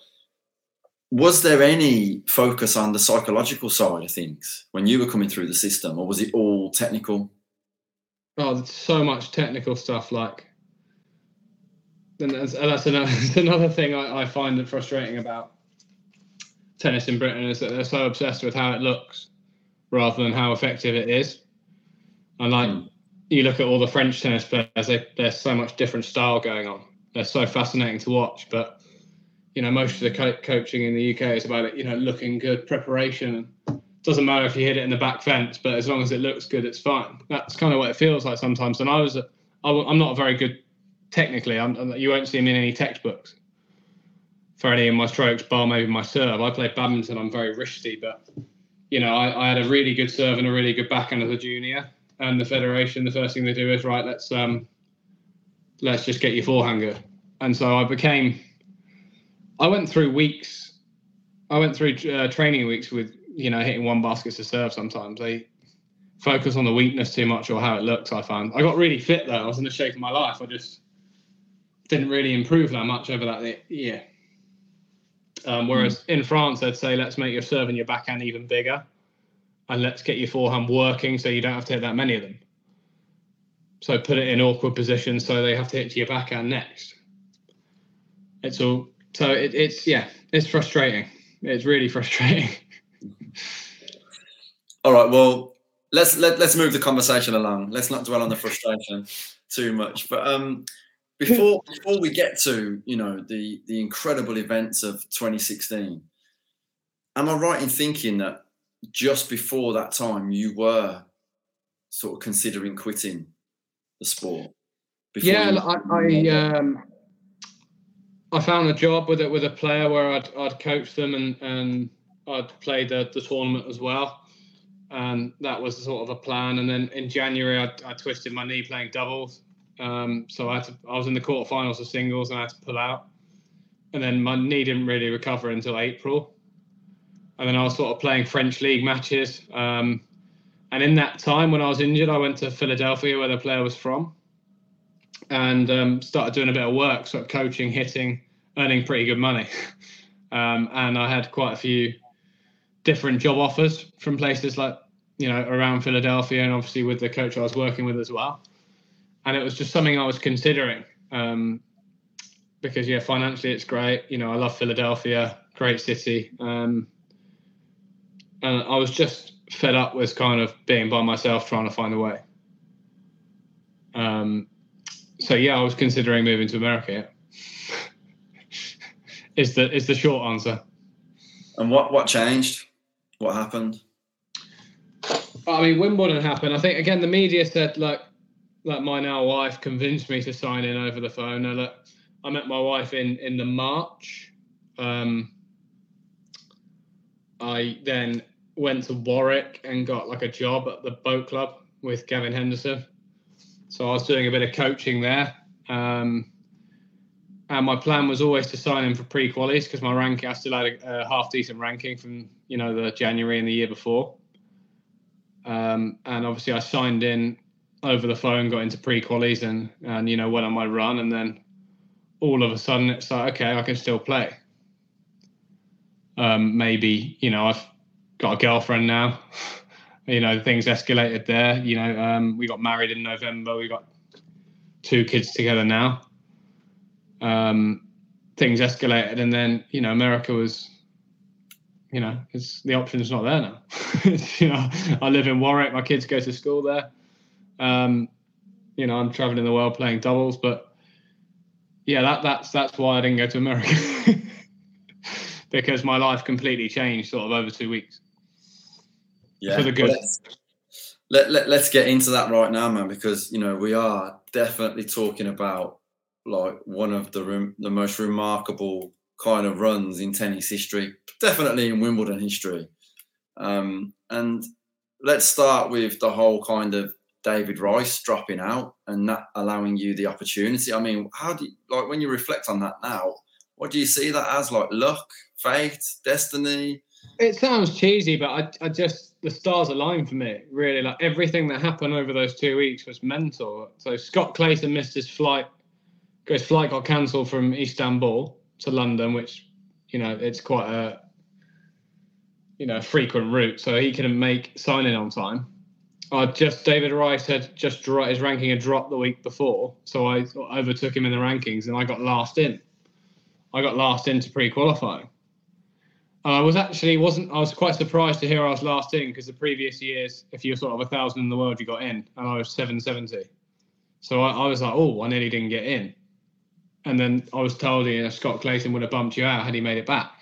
was there any focus on the psychological side of things when you were coming through the system, or was it all technical? Oh, so much technical stuff. Like, and that's, that's another, another thing I, I find it frustrating about tennis in Britain is that they're so obsessed with how it looks rather than how effective it is. And like, mm. you look at all the French tennis players, they, there's so much different style going on they're so fascinating to watch. But you know, most of the co- coaching in the UK is about it. You know, looking good, preparation. Doesn't matter if you hit it in the back fence, but as long as it looks good, it's fine. That's kind of what it feels like sometimes. And I was, I'm not very good technically. I'm, you won't see me in any textbooks for any of my strokes, bar maybe my serve. I play badminton. I'm very wristy, but you know, I, I, had a really good serve and a really good backhand as a junior. And the federation, the first thing they do is right. Let's um, let's just get your forehand good. And so I became, I went through weeks, I went through uh, training weeks with, you know, hitting one basket to serve sometimes. They focus on the weakness too much or how it looks, I found. I got really fit though. I was in the shape of my life. I just didn't really improve that much over that year. Um, whereas mm. in France, they'd say, let's make your serve and your backhand even bigger and let's get your forehand working so you don't have to hit that many of them. So put it in awkward positions so they have to hit your backhand next. It's all so it, it's yeah, it's frustrating. It's really frustrating. all right, well, let's let, let's move the conversation along. Let's not dwell on the frustration too much. But um, before before we get to you know the the incredible events of 2016, am I right in thinking that just before that time you were sort of considering quitting the sport? Yeah, I, I, um, I found a job with it with a player where I'd, I'd coached them and, and I'd played the, the tournament as well. And that was sort of a plan. And then in January, I, I twisted my knee playing doubles. Um, so I, had to, I was in the quarterfinals of singles and I had to pull out. And then my knee didn't really recover until April. And then I was sort of playing French league matches. Um, and in that time, when I was injured, I went to Philadelphia, where the player was from, and um, started doing a bit of work, sort of coaching, hitting, earning pretty good money. um, and I had quite a few different job offers from places like, you know, around Philadelphia, and obviously with the coach I was working with as well. And it was just something I was considering um, because, yeah, financially it's great. You know, I love Philadelphia, great city. Um, and I was just fed up with kind of being by myself trying to find a way. Um, so yeah, I was considering moving to America. is the is the short answer. And what what changed? What happened? I mean, Wimbledon happened. I think again the media said like like my now wife convinced me to sign in over the phone. Now, look, I met my wife in in the March. Um, I then went to Warwick and got like a job at the boat club with Gavin Henderson. So I was doing a bit of coaching there. Um, and my plan was always to sign him for pre-qualies because my ranking, I still had a, a, half decent ranking from you know the January and the year before. Um, and obviously I signed in over the phone, got into pre-qualies and and you know went on my run, and then all of a sudden it's like okay, I can still play. Um, maybe you know I've got a girlfriend now. you know things escalated there. You know um, we got married in November. We got two kids together now. Um, things escalated, and then you know America was. You know, it's the option's not there now. you know, I live in Warwick. My kids go to school there. Um, you know, I'm traveling the world playing doubles, but yeah, that that's that's why I didn't go to America because my life completely changed sort of over two weeks. Yeah, for the good. Let's, let, let, let's get into that right now, man, because you know we are definitely talking about like one of the the most remarkable kind of runs in tennis history, definitely in Wimbledon history. Um, and let's start with the whole kind of David Rice dropping out and that allowing you the opportunity. I mean, how do you, like when you reflect on that now? What do you see that as? Like luck, fate, destiny? It sounds cheesy, but I, I just the stars aligned for me. Really, like everything that happened over those two weeks was mental. So Scott Clayton missed his flight. His flight got cancelled from Istanbul to London, which you know it's quite a you know frequent route, so he couldn't make signing on time. I just David Rice had just his ranking had dropped the week before, so I overtook him in the rankings, and I got last in. I got last into pre-qualifying. I was actually wasn't I was quite surprised to hear I was last in because the previous years, if you're sort of a thousand in the world, you got in, and I was seven seventy. So I, I, was like, oh, I nearly didn't get in, and then I was told, you know, Scott Clayton would have bumped you out had he made it back.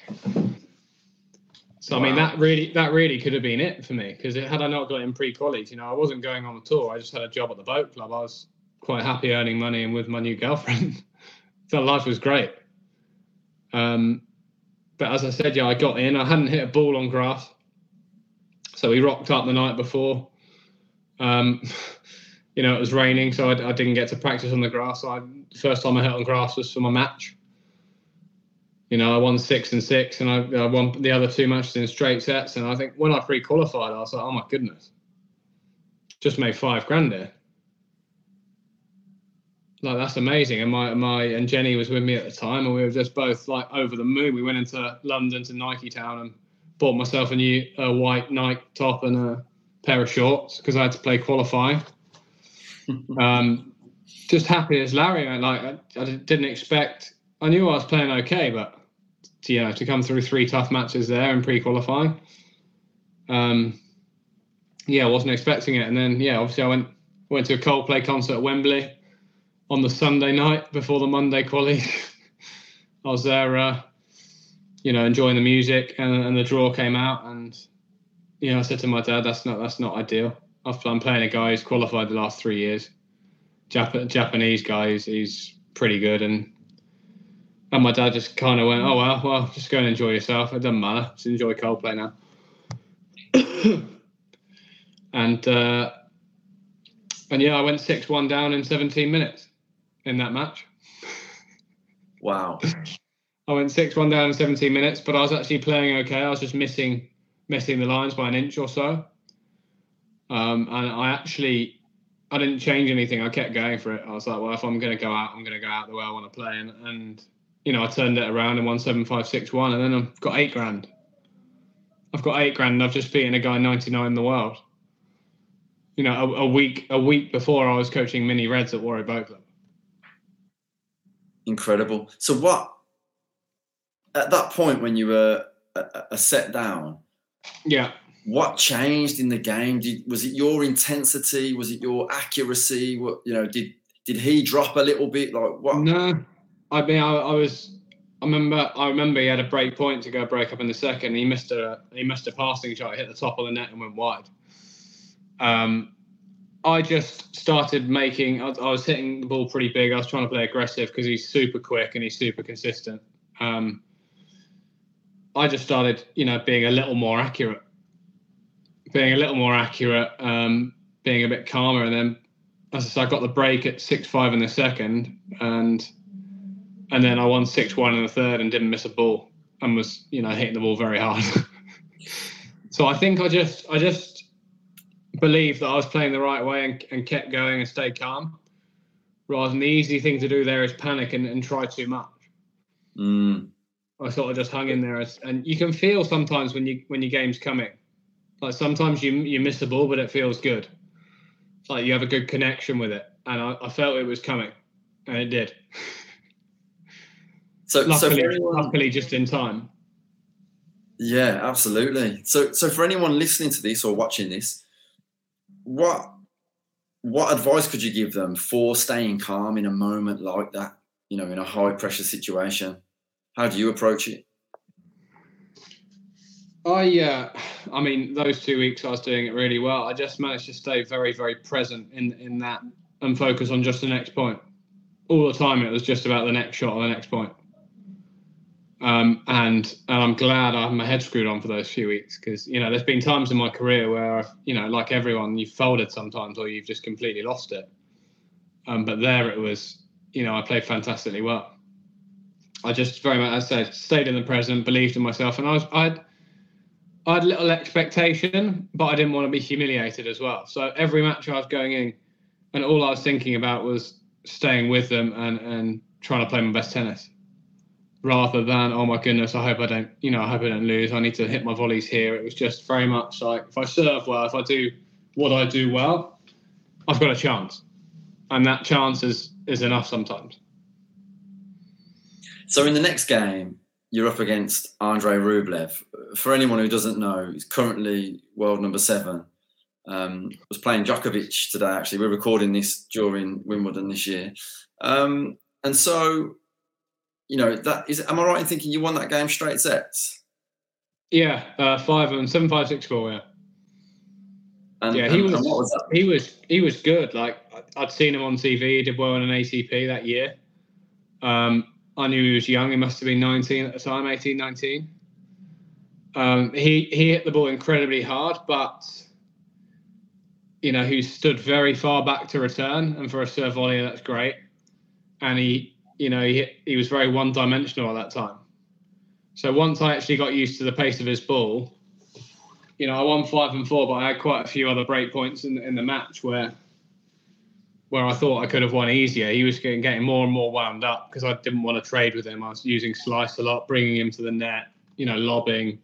So wow. I mean that really that really could have been it for me because had I not got in pre-qualies, you know, I wasn't going on the tour. I just had a job at the boat club. I was quite happy earning money and with my new girlfriend. so life was great. Um, but as I said, yeah, I got in. I hadn't hit a ball on grass, so we rocked up the night before. Um, you know, it was raining, so I, I, didn't get to practice on the grass. I, first time I hit on grass was for my match you know, I won six and six, and I, I, won the other two matches in straight sets. And I think when I pre-qualified, I was like, oh my goodness, just made five grand there. Like that's amazing. And my my and Jenny was with me at the time, and we were just both like over the moon. We went into London to Nike Town and bought myself a new a white Nike top and a pair of shorts because I had to play qualifying. um, just happy as Larry. Like I, I didn't expect. I knew I was playing okay, but to, you know, to come through three tough matches there and pre-qualifying. Um, yeah, I wasn't expecting it, and then yeah, obviously I went went to a Coldplay concert at Wembley on the Sunday night before the Monday quali. I was there, uh, you know, enjoying the music, and, and the draw came out, and you know, I said to my dad, "That's not that's not ideal." I'm playing a guy who's qualified the last three years, Jap- Japanese guy. He's, he's pretty good, and and my dad just kind of went, "Oh well, well, just go and enjoy yourself. It doesn't matter. Just enjoy Coldplay now." and uh, and yeah, I went six one down in 17 minutes in that match. Wow. I went six one down in 17 minutes, but I was actually playing okay. I was just missing missing the lines by an inch or so. Um, and I actually I didn't change anything. I kept going for it. I was like, well, if I'm going to go out, I'm going to go out the way I want to play. And, and you know, I turned it around and won seven five six one, and then I've got eight grand. I've got eight grand, and I've just beaten a guy ninety nine in the world. You know, a, a, week a week before I was coaching mini reds at Warwick Boat Club. Incredible. So what? At that point, when you were a, a set down, yeah. What changed in the game? Did, was it your intensity? Was it your accuracy? What you know? Did did he drop a little bit? Like what? No, I mean, I, I, was. I remember. I remember he had a break point to go break up in the second. He missed a. He missed a passing shot. He Hit the top of the net and went wide. Um, I just started making. I, I, was hitting the ball pretty big. I was trying to play aggressive because he's super quick and he's super consistent. Um, I just started, you know, being a little more accurate, being a little more accurate, um, being a bit calmer, and then as I said, I got the break at six five in the second, and and then I won six one in the third and didn't miss a ball and was, you know, hitting the ball very hard. so I think I just I just believed that I was playing the right way and, and kept going and stayed calm. Rather than the easy thing to do there is panic and, and try too much. Mm. I sort of just hung in there, and you can feel sometimes when you when your game's coming. Like sometimes you you miss the ball, but it feels good. It's like you have a good connection with it, and I, I felt it was coming, and it did. So, luckily, so anyone, luckily, just in time. Yeah, absolutely. So, so for anyone listening to this or watching this, what what advice could you give them for staying calm in a moment like that? You know, in a high pressure situation, how do you approach it? I, uh, I mean, those two weeks I was doing it really well. I just managed to stay very, very present in in that and focus on just the next point. All the time, it was just about the next shot or the next point. Um, and and I'm glad I have my head screwed on for those few weeks because you know there's been times in my career where you know like everyone you've folded sometimes or you've just completely lost it. Um, but there it was, you know, I played fantastically well. I just very much, as I said, stayed in the present, believed in myself, and I was I'd I had little expectation, but I didn't want to be humiliated as well. So every match I was going in, and all I was thinking about was staying with them and and trying to play my best tennis rather than oh my goodness i hope i don't you know i hope i don't lose. I need to hit my volleys here. It was just very much like if i serve well if i do what i do well i've got a chance. And that chance is is enough sometimes. So in the next game you're up against andrei rublev. For anyone who doesn't know he's currently world number seven. Um, was playing Djokovic today. Actually, we're recording this during Wimbledon this year, um, and so you know that is. Am I right in thinking you won that game straight sets? Yeah, uh, five and seven, five, six, four. Yeah. And, yeah, he was, and was he was he was good. Like I'd seen him on TV. He did well in an ATP that year. Um, I knew he was young. He must have been 19 at the time, 18, 19. Um, he he hit the ball incredibly hard, but you know he stood very far back to return, and for a serve volley, that's great. And he you know, he, he was very one dimensional at that time. So once I actually got used to the pace of his ball, you know, I won five and four, but I had quite a few other break points in, in the match where where I thought I could have won easier. He was getting, getting more and more wound up because I didn't want to trade with him. I was using slice a lot, bringing him to the net, you know, lobbing,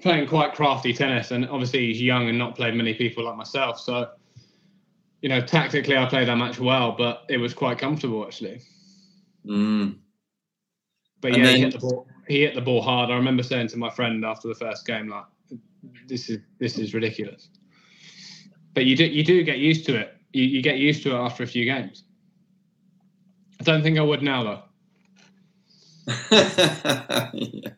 playing quite crafty tennis. And obviously he's young and not played many people like myself. So, you know, tactically I played that match well, but it was quite comfortable actually. Mm. But yeah, then, he hit the ball. He hit the ball hard. I remember saying to my friend after the first game, like, "This is this is ridiculous." But you do you do get used to it. You, you get used to it after a few games. I don't think I would now, though.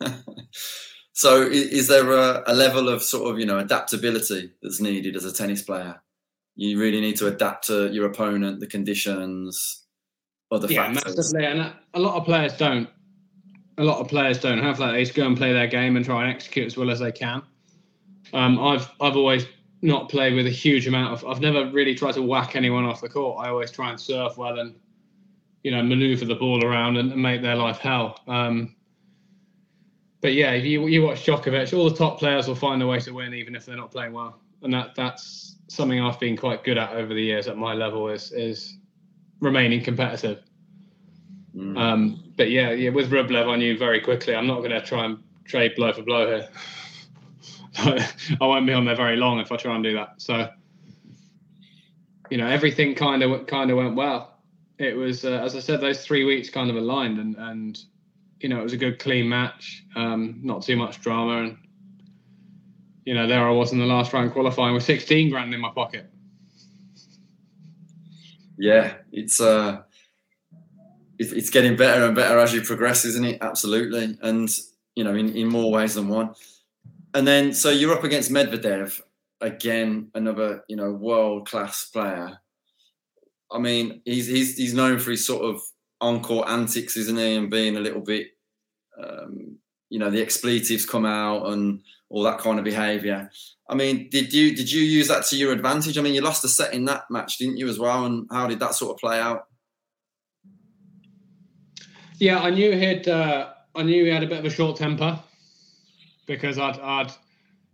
so, is there a, a level of sort of you know adaptability that's needed as a tennis player? You really need to adapt to your opponent, the conditions, other yeah, factors. massively. And a lot of players don't. A lot of players don't have that. They just go and play their game and try and execute as well as they can. Um, I've I've always not played with a huge amount of. I've never really tried to whack anyone off the court. I always try and surf well and you know maneuver the ball around and, and make their life hell. Um, but yeah, if you you watch Djokovic, all the top players will find a way to win even if they're not playing well, and that that's something I've been quite good at over the years at my level. Is is remaining competitive. Mm. Um, but yeah, yeah, with Rublev, I knew very quickly I'm not going to try and trade blow for blow here. I won't be on there very long if I try and do that. So, you know, everything kind of kind of went well. It was, uh, as I said, those three weeks kind of aligned, and and you know, it was a good, clean match. Um, not too much drama, and you know, there I was in the last round qualifying with 16 grand in my pocket yeah, it's uh, it's, it's getting better and better as you progress, isn't it? Absolutely, and you know, in, in more ways than one. And then, so you're up against Medvedev. again, another you know world class player. I mean, he's he's he's known for his sort of encore antics, isn't he, and being a little bit, um, you know, the expletives come out and all that kind of behaviour. I mean, did you did you use that to your advantage? I mean, you lost a set in that match, didn't you, as well? And how did that sort of play out? Yeah, I knew he'd. Uh, I knew he had a bit of a short temper because I'd, I'd,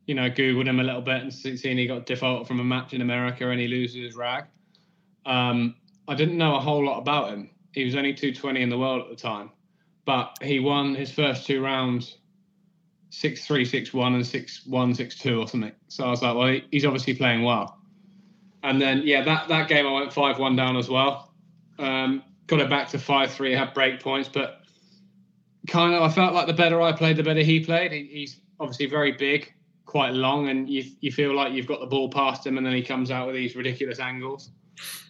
you know, googled him a little bit and seen he got defaulted from a match in America and he loses his rag. Um, I didn't know a whole lot about him. He was only 220 in the world at the time, but he won his first two rounds six three, six one, and six one, six two, or something. So I was like, well, he's obviously playing well. And then yeah, that that game I went five one down as well. Um, got it back to five three. Had break points, but kind of I felt like the better I played, the better he played. He, he's obviously very big, quite long, and you you feel like you've got the ball past him, and then he comes out with these ridiculous angles.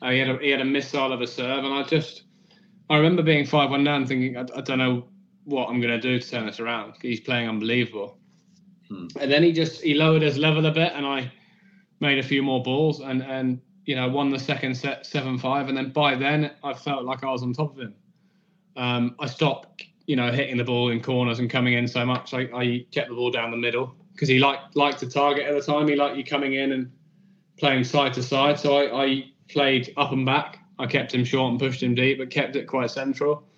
Uh, he had a he had a missile of a serve, and I just I remember being five one down, thinking I, I don't know what I'm going to do to turn this around. He's playing unbelievable. Hmm. And then he just he lowered his level a bit, and I made a few more balls, and and you know won the second set seven five, and then by then I felt like I was on top of him. Um, I stopped, you know, hitting the ball in corners and coming in so much. I, I kept the ball down the middle because he liked liked to target at the time. He liked you coming in and playing side to side. So I, I played up and back. I kept him short and pushed him deep, but kept it quite central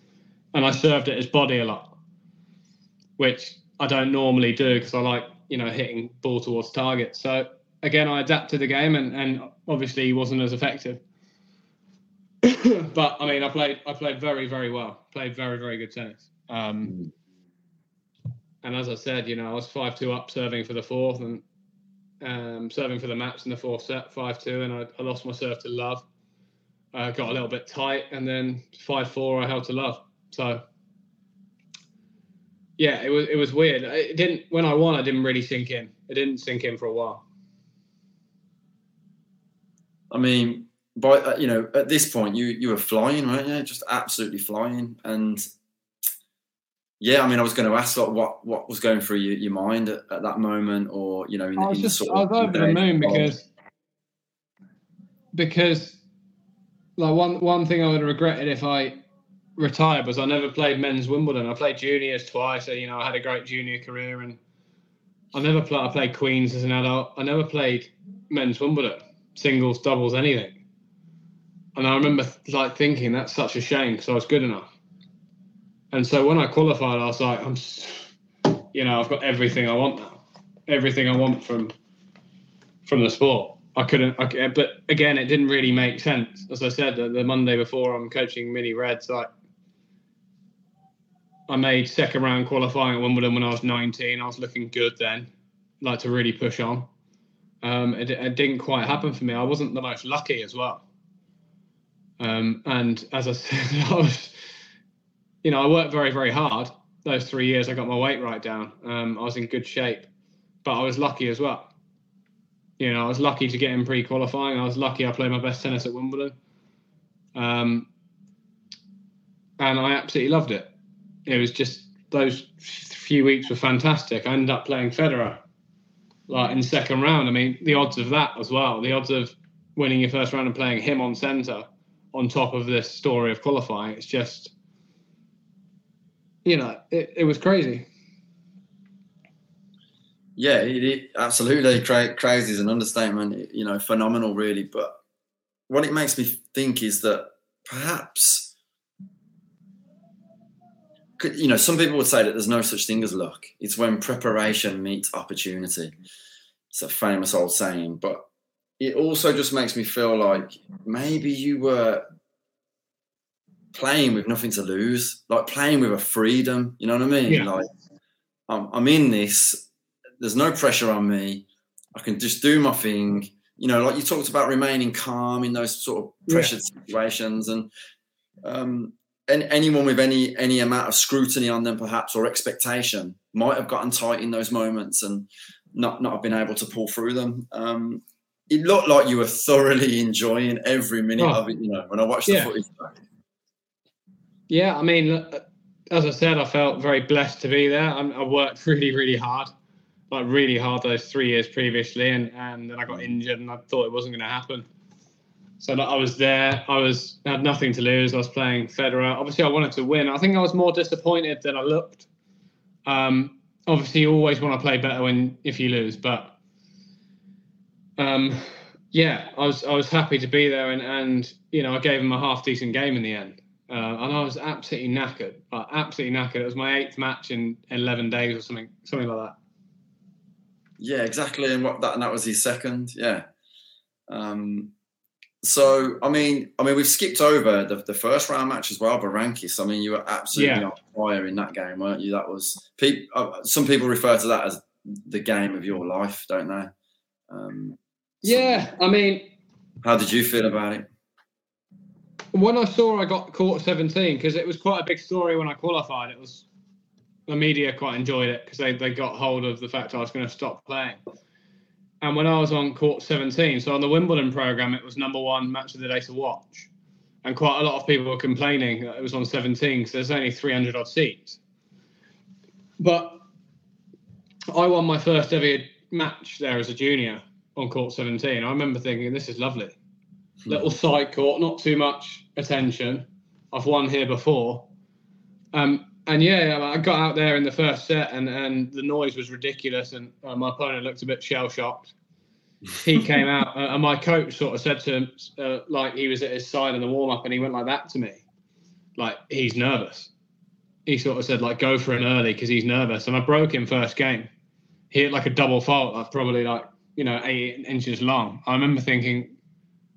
and I served at his body a lot, which I don't normally do because I like you know hitting ball towards target. So again, I adapted the game, and, and obviously he wasn't as effective. but I mean, I played I played very very well. Played very very good tennis. Um, mm. and as I said, you know, I was five two up serving for the fourth, and um, serving for the match in the fourth set, five two, and I, I lost my serve to love. Uh, got a little bit tight, and then five four I held to love. So yeah, it was it was weird. It didn't when I won. I didn't really sink in. It didn't sink in for a while. I mean, by uh, you know, at this point, you you were flying, right? Yeah, just absolutely flying. And yeah, I mean, I was going to ask like, what what was going through your, your mind at, at that moment, or you know, in, I was just I was over the moon because because like one one thing I would have regretted if I retired was I never played men's Wimbledon. I played juniors twice. You know, I had a great junior career, and I never played. I played Queens as an adult. I never played men's Wimbledon, singles, doubles, anything. And I remember like thinking that's such a shame because I was good enough. And so when I qualified, I was like, I'm, you know, I've got everything I want now, everything I want from from the sport. I couldn't, I, but again, it didn't really make sense. As I said, the, the Monday before, I'm coaching mini reds. Like I made second round qualifying at Wimbledon when I was 19. I was looking good then, like to really push on. Um, it, it, didn't quite happen for me. I wasn't the most lucky as well. Um, and as I said, I was, you know, I worked very, very hard. Those three years, I got my weight right down. Um, I was in good shape, but I was lucky as well. You know, I was lucky to get in pre-qualifying. I was lucky I played my best tennis at Wimbledon, um, and I absolutely loved it it was just those few weeks were fantastic. I ended up playing Federer like in second round. I mean, the odds of that as well, the odds of winning your first round and playing him on centre on top of this story of qualifying, it's just, you know, it, it was crazy. Yeah, it, it, absolutely. Cra- crazy is an understatement. You know, phenomenal, really. But what it makes me think is that perhaps you know, some people would say that there's no such thing as luck. It's when preparation meets opportunity. It's a famous old saying, but it also just makes me feel like maybe you were playing with nothing to lose, like playing with a freedom. You know what I mean? Yeah. Like I'm, I'm in this. There's no pressure on me. I can just do my thing. You know, like you talked about remaining calm in those sort of pressured yeah. situations, and um, and anyone with any any amount of scrutiny on them perhaps or expectation might have gotten tight in those moments and not not have been able to pull through them um, it looked like you were thoroughly enjoying every minute oh, of it you know when i watched the yeah. footage back. yeah i mean uh, as i said i felt very blessed to be there i, I worked really really hard like really hard those three years previously, and and then I got injured, and I thought it wasn't going to happen. So I was there. I was had nothing to lose. I was playing Federer. Obviously, I wanted to win. I think I was more disappointed than I looked. Um, obviously, you always want to play better when if you lose, but um, yeah, I was I was happy to be there, and and you know I gave him a half decent game in the end, uh, and I was absolutely knackered, like, absolutely knackered. It was my eighth match in eleven days or something, something like that. Yeah, exactly, and what that and that was his second. Yeah. Um, so I mean, I mean, we've skipped over the, the first round match as well, Berankis. I mean, you were absolutely yeah. on fire in that game, weren't you? That was pe- uh, some people refer to that as the game of your life, don't they? Um, yeah, I mean, how did you feel about it? When I saw I got court 17, because it was quite a big story when I qualified. It was the media quite enjoyed it because they, they got hold of the fact I was going to stop playing. And when I was on court 17, so on the Wimbledon program, it was number one match of the day to watch. And quite a lot of people were complaining that it was on 17 because there's only 300 odd seats. But I won my first ever match there as a junior on court 17. I remember thinking, this is lovely. Hmm. Little side court, not too much attention. I've won here before. Um, and yeah, I got out there in the first set, and, and the noise was ridiculous, and uh, my opponent looked a bit shell shocked. He came out, uh, and my coach sort of said to him, uh, like he was at his side in the warm up, and he went like that to me, like he's nervous. He sort of said like go for an early because he's nervous, and I broke him first game. He hit like a double fault, like probably like you know eight inches long. I remember thinking,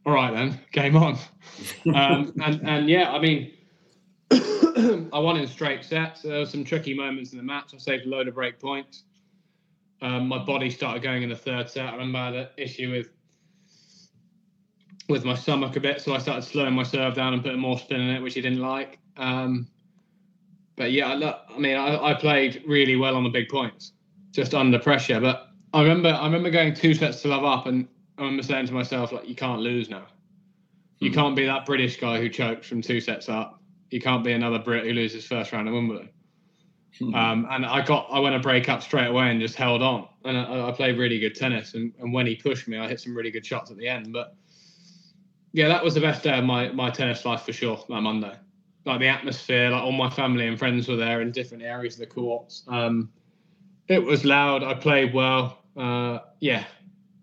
all right then, game on. um, and and yeah, I mean I won in straight sets. There were some tricky moments in the match. I saved a load of break points. Um, my body started going in the third set. I remember I had an issue with with my stomach a bit, so I started slowing my serve down and putting more spin in it, which he didn't like. Um, but yeah, I, I mean, I, I, played really well on the big points, just under pressure. But I remember, I remember going two sets to love up, and I remember saying to myself, like, you can't lose now. You mm-hmm. can't be that British guy who chokes from two sets up you can't be another Brit who loses first round of Wimbledon. Hmm. Um, and I got I went to break up straight away and just held on. And I, I, played really good tennis. And, and when he pushed me, I hit some really good shots at the end. But yeah, that was the best day of my, my tennis life for sure. That Monday, like the atmosphere, like all my family and friends were there in different areas of the courts. Um, it was loud. I played well. Uh, yeah,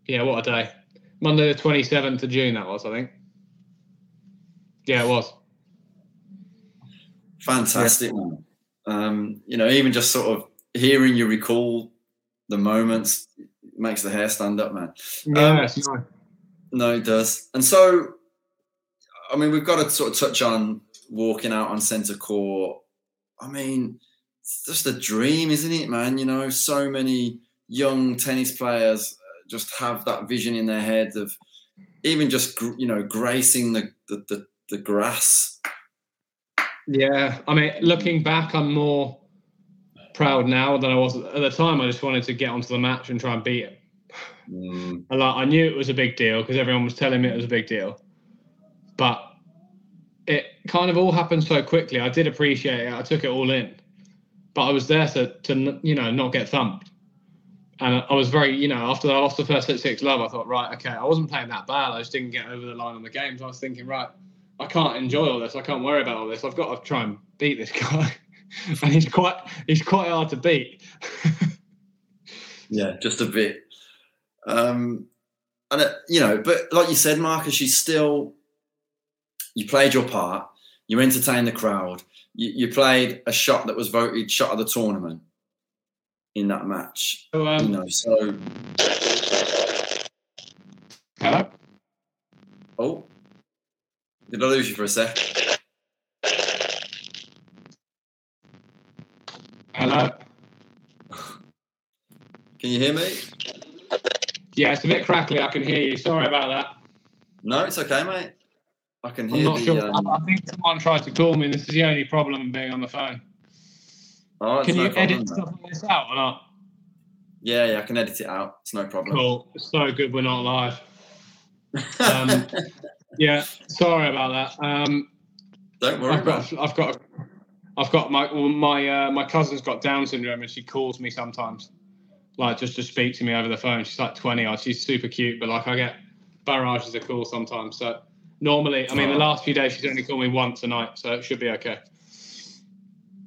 yeah. What a day! Monday the twenty seventh of June. That was, I think. Yeah, it was. Fantastic, yeah. Um, you know, even just sort of hearing you recall the moments makes the hair stand up, man. Yeah, um, no, it does. And so, I mean, we've got to sort of touch on walking out on centre court. I mean, it's just a dream, isn't it, man? You know, so many young tennis players just have that vision in their head of even just you know gracing the the, the, the grass yeah, I mean, looking back, I'm more proud now than I was at the time. I just wanted to get onto the match and try and beat him. Mm. And like, I knew it was a big deal because everyone was telling me it was a big deal, but it kind of all happened so quickly. I did appreciate it. I took it all in, but I was there to, to you know, not get thumped. And I was very, you know, after I lost the first hit six love, I thought, right, okay, I wasn't playing that bad. I just didn't get over the line on the games. I was thinking, right, I can't enjoy all this. I can't worry about all this. I've got to try and beat this guy, and he's quite he's quite hard to beat. yeah, just a bit. Um, and it, you know, but like you said, Marcus, you still you played your part. You entertained the crowd. You, you played a shot that was voted shot of the tournament in that match. So, um, you know, so. Hello. Did I lose you for a sec? Hello. Can you hear me? Yeah, it's a bit crackly. I can hear you. Sorry about that. No, it's okay, mate. I can hear. I'm not the, sure. Um... I think someone tried to call me. This is the only problem being on the phone. Oh, can no you problem, edit stuff like this out or not? Yeah, yeah, I can edit it out. It's no problem. Cool. It's so good we're not live. Um, yeah, sorry about that. Um, Don't worry. I've got, I've got, I've got my my uh, my cousin's got Down syndrome, and she calls me sometimes. like just to speak to me over the phone. She's like 20 odd. She's super cute, but like I get barrages of calls sometimes. So normally, I mean, the last few days she's only called me once a night, so it should be okay.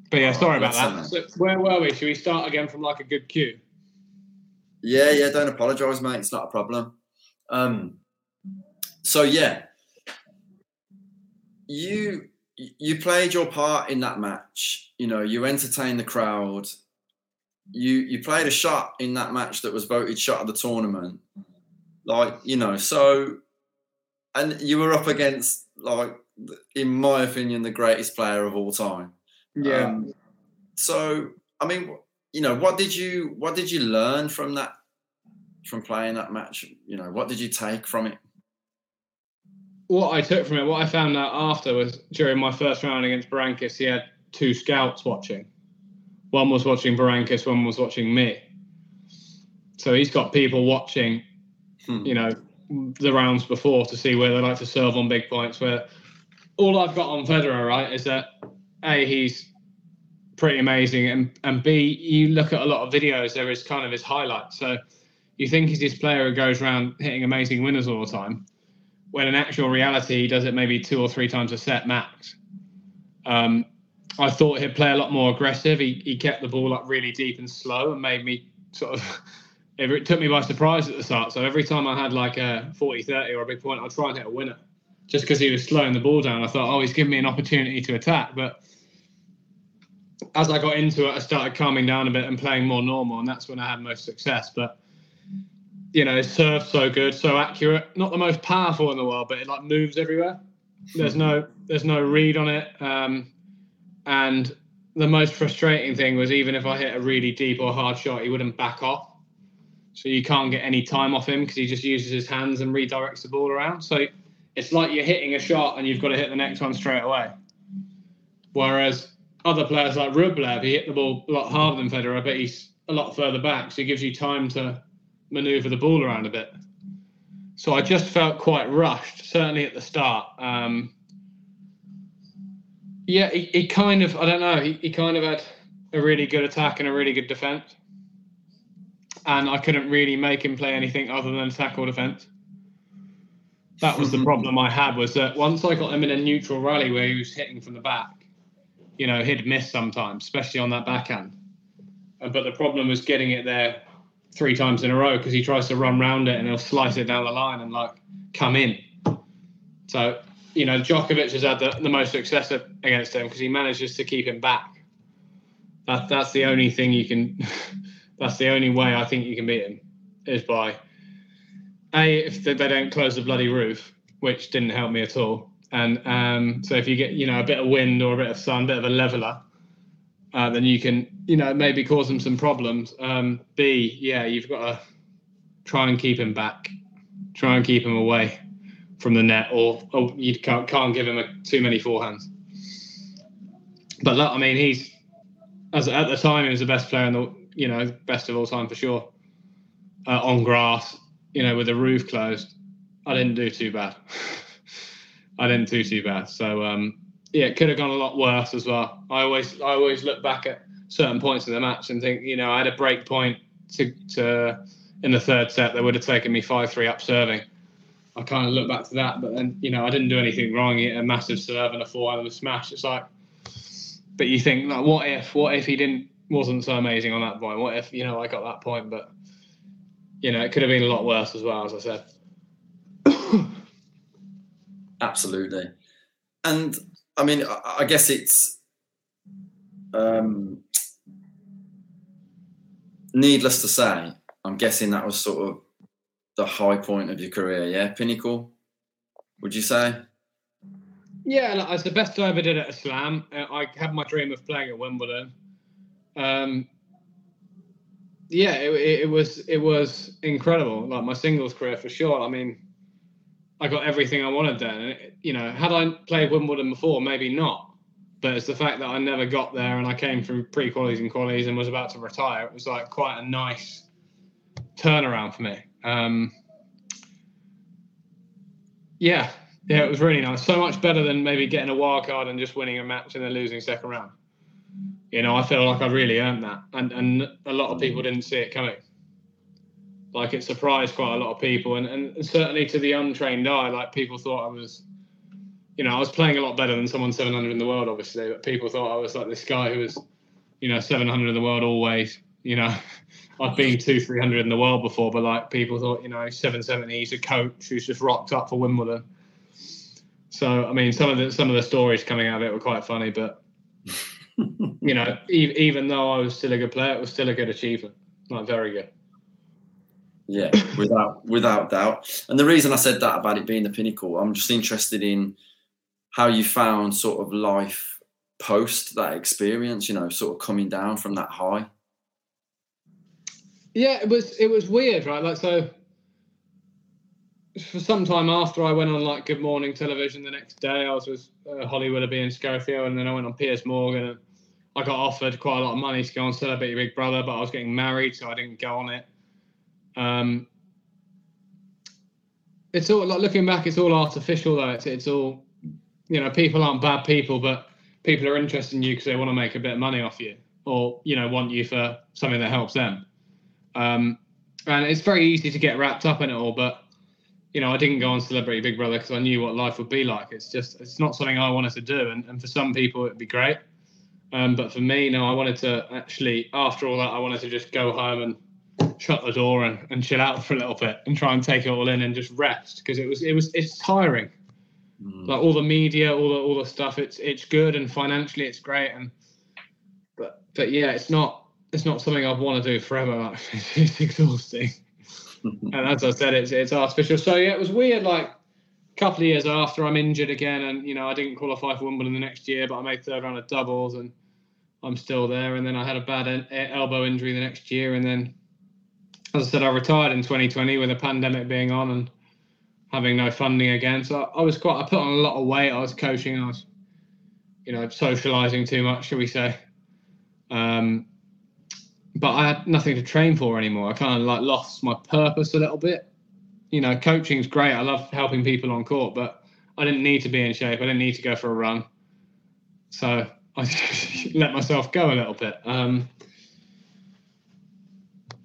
But yeah, sorry about that. So where were we? Should we start again from like a good cue? Yeah, yeah, don't apologise, mate. It's not a problem. Um, so yeah, you you played your part in that match. You know, you entertained the crowd. You you played a shot in that match that was voted shot of the tournament. Like you know, so and you were up against like, in my opinion, the greatest player of all time. Um, so, I mean, you know, what did you what did you learn from that from playing that match? You know, what did you take from it? What I took from it, what I found out after was during my first round against Berankis, he had two scouts watching. One was watching Berankis, one was watching me. So he's got people watching, Hmm. you know, the rounds before to see where they like to serve on big points. Where all I've got on Federer, right, is that A, he's pretty amazing, and, and B, you look at a lot of videos, there is kind of his highlights. So you think he's this player who goes around hitting amazing winners all the time when in actual reality he does it maybe two or three times a set max. Um, I thought he'd play a lot more aggressive. He, he kept the ball up really deep and slow and made me sort of, it, took me by surprise at the start. So every time I had like a 40 30 or a big point, I'd try and hit a winner just because he was slowing the ball down. I thought, oh, he's giving me an opportunity to attack. But as I got into it, I started calming down a bit and playing more normal, and that's when I had most success. But you know, his serve's so good, so accurate. Not the most powerful in the world, but it like moves everywhere. There's no there's no read on it. Um, and the most frustrating thing was even if I hit a really deep or hard shot, he wouldn't back off. So you can't get any time off him because he just uses his hands and redirects the ball around. So it's like you're hitting a shot and you've got to hit the next one straight away. Whereas other players like Rublev, he hit the ball a lot harder than Federer, but he's a lot further back, so he gives you time to maneuver the ball around a bit. So I just felt quite rushed, certainly at the start. Um, yeah, he, he kind of, I don't know, he, he kind of had a really good attack and a really good defense. And I couldn't really make him play anything other than attack or defense. That was the problem I had was that once I got him in a neutral rally where he was hitting from the back, you know, he'd miss sometimes, especially on that backhand. But the problem was getting it there three times in a row because he tries to run round it and he'll slice it down the line and like come in. So, you know, Djokovic has had the, the most success against him because he manages to keep him back. That, that's the only thing you can, that's the only way I think you can beat him is by A, if they don't close the bloody roof, which didn't help me at all. And um, so if you get, you know, a bit of wind or a bit of sun, a bit of a leveler, uh, then you can, you know, maybe cause them some problems. Um, B, yeah, you've got to try and keep him back, try and keep him away from the net, or, or you can't, can't give him a, too many forehands. But look, I mean, he's as at the time he was the best player in the, you know, best of all time for sure. Uh, on grass, you know, with the roof closed, I didn't do too bad. I didn't do too bad. So um, yeah, it could have gone a lot worse as well. I always I always look back at certain points of the match and think, you know, I had a break point to, to in the third set that would have taken me five three up serving. I kind of look back to that, but then you know I didn't do anything wrong. A massive serve and a forehand and a smash. It's like, but you think like, what if what if he didn't wasn't so amazing on that point? What if you know I got that point, but you know it could have been a lot worse as well, as I said. Absolutely. And I mean, I, guess it's um, needless to say, I'm guessing that was sort of the high point of your career, yeah? Pinnacle, would you say? Yeah, like, it's the best I ever did at a slam. Uh, I had my dream of playing at Wimbledon. Um, yeah, it, it was it was incredible. Like my singles career for sure. I mean, I got everything I wanted then. You know, had I played Wimbledon before, maybe not. But it's the fact that I never got there and I came through pre qualies and qualies and was about to retire. It was like quite a nice turnaround for me. Um, yeah, yeah, it was really nice. So much better than maybe getting a wild card and just winning a match and then losing second round. You know, I feel like I really earned that, and and a lot of people didn't see it coming. Like it surprised quite a lot of people, and, and certainly to the untrained eye, like people thought I was, you know, I was playing a lot better than someone 700 in the world, obviously, but people thought I was like this guy who was, you know, 700 in the world always. You know, I've been two, 300 in the world before, but like people thought, you know, 770, he's a coach who's just rocked up for Wimbledon. So I mean, some of the some of the stories coming out of it were quite funny, but you know, e- even though I was still a good player, it was still a good achievement, like very good. Yeah, without without doubt. And the reason I said that about it being the pinnacle, I'm just interested in how you found sort of life post that experience. You know, sort of coming down from that high. Yeah, it was it was weird, right? Like so. For some time after I went on like Good Morning Television the next day, I was with uh, Holly Willoughby and Schofield, and then I went on Piers Morgan, and I got offered quite a lot of money to go on Celebrity Your Big Brother, but I was getting married, so I didn't go on it. Um, it's all like looking back, it's all artificial though. It's it's all, you know, people aren't bad people, but people are interested in you because they want to make a bit of money off you, or you know, want you for something that helps them. Um, and it's very easy to get wrapped up in it all, but you know, I didn't go on Celebrity Big Brother because I knew what life would be like. It's just, it's not something I wanted to do, and, and for some people it'd be great. Um, but for me, no, I wanted to actually, after all that, I wanted to just go home and shut the door and, and chill out for a little bit and try and take it all in and just rest because it was it was it's tiring. Mm. Like all the media, all the all the stuff, it's it's good and financially it's great and but but yeah, it's not it's not something I'd want to do forever. Like, it's exhausting. and as I said, it's it's artificial. So yeah, it was weird. Like a couple of years after, I'm injured again, and you know I didn't qualify for Wimbledon the next year, but I made third round of doubles, and I'm still there. And then I had a bad elbow injury the next year, and then as I said, I retired in 2020 with a pandemic being on and having no funding again. So I was quite, I put on a lot of weight. I was coaching, I was, you know, socializing too much, shall we say. Um, but I had nothing to train for anymore. I kind of like lost my purpose a little bit. You know, coaching's great. I love helping people on court, but I didn't need to be in shape. I didn't need to go for a run. So I let myself go a little bit. Um,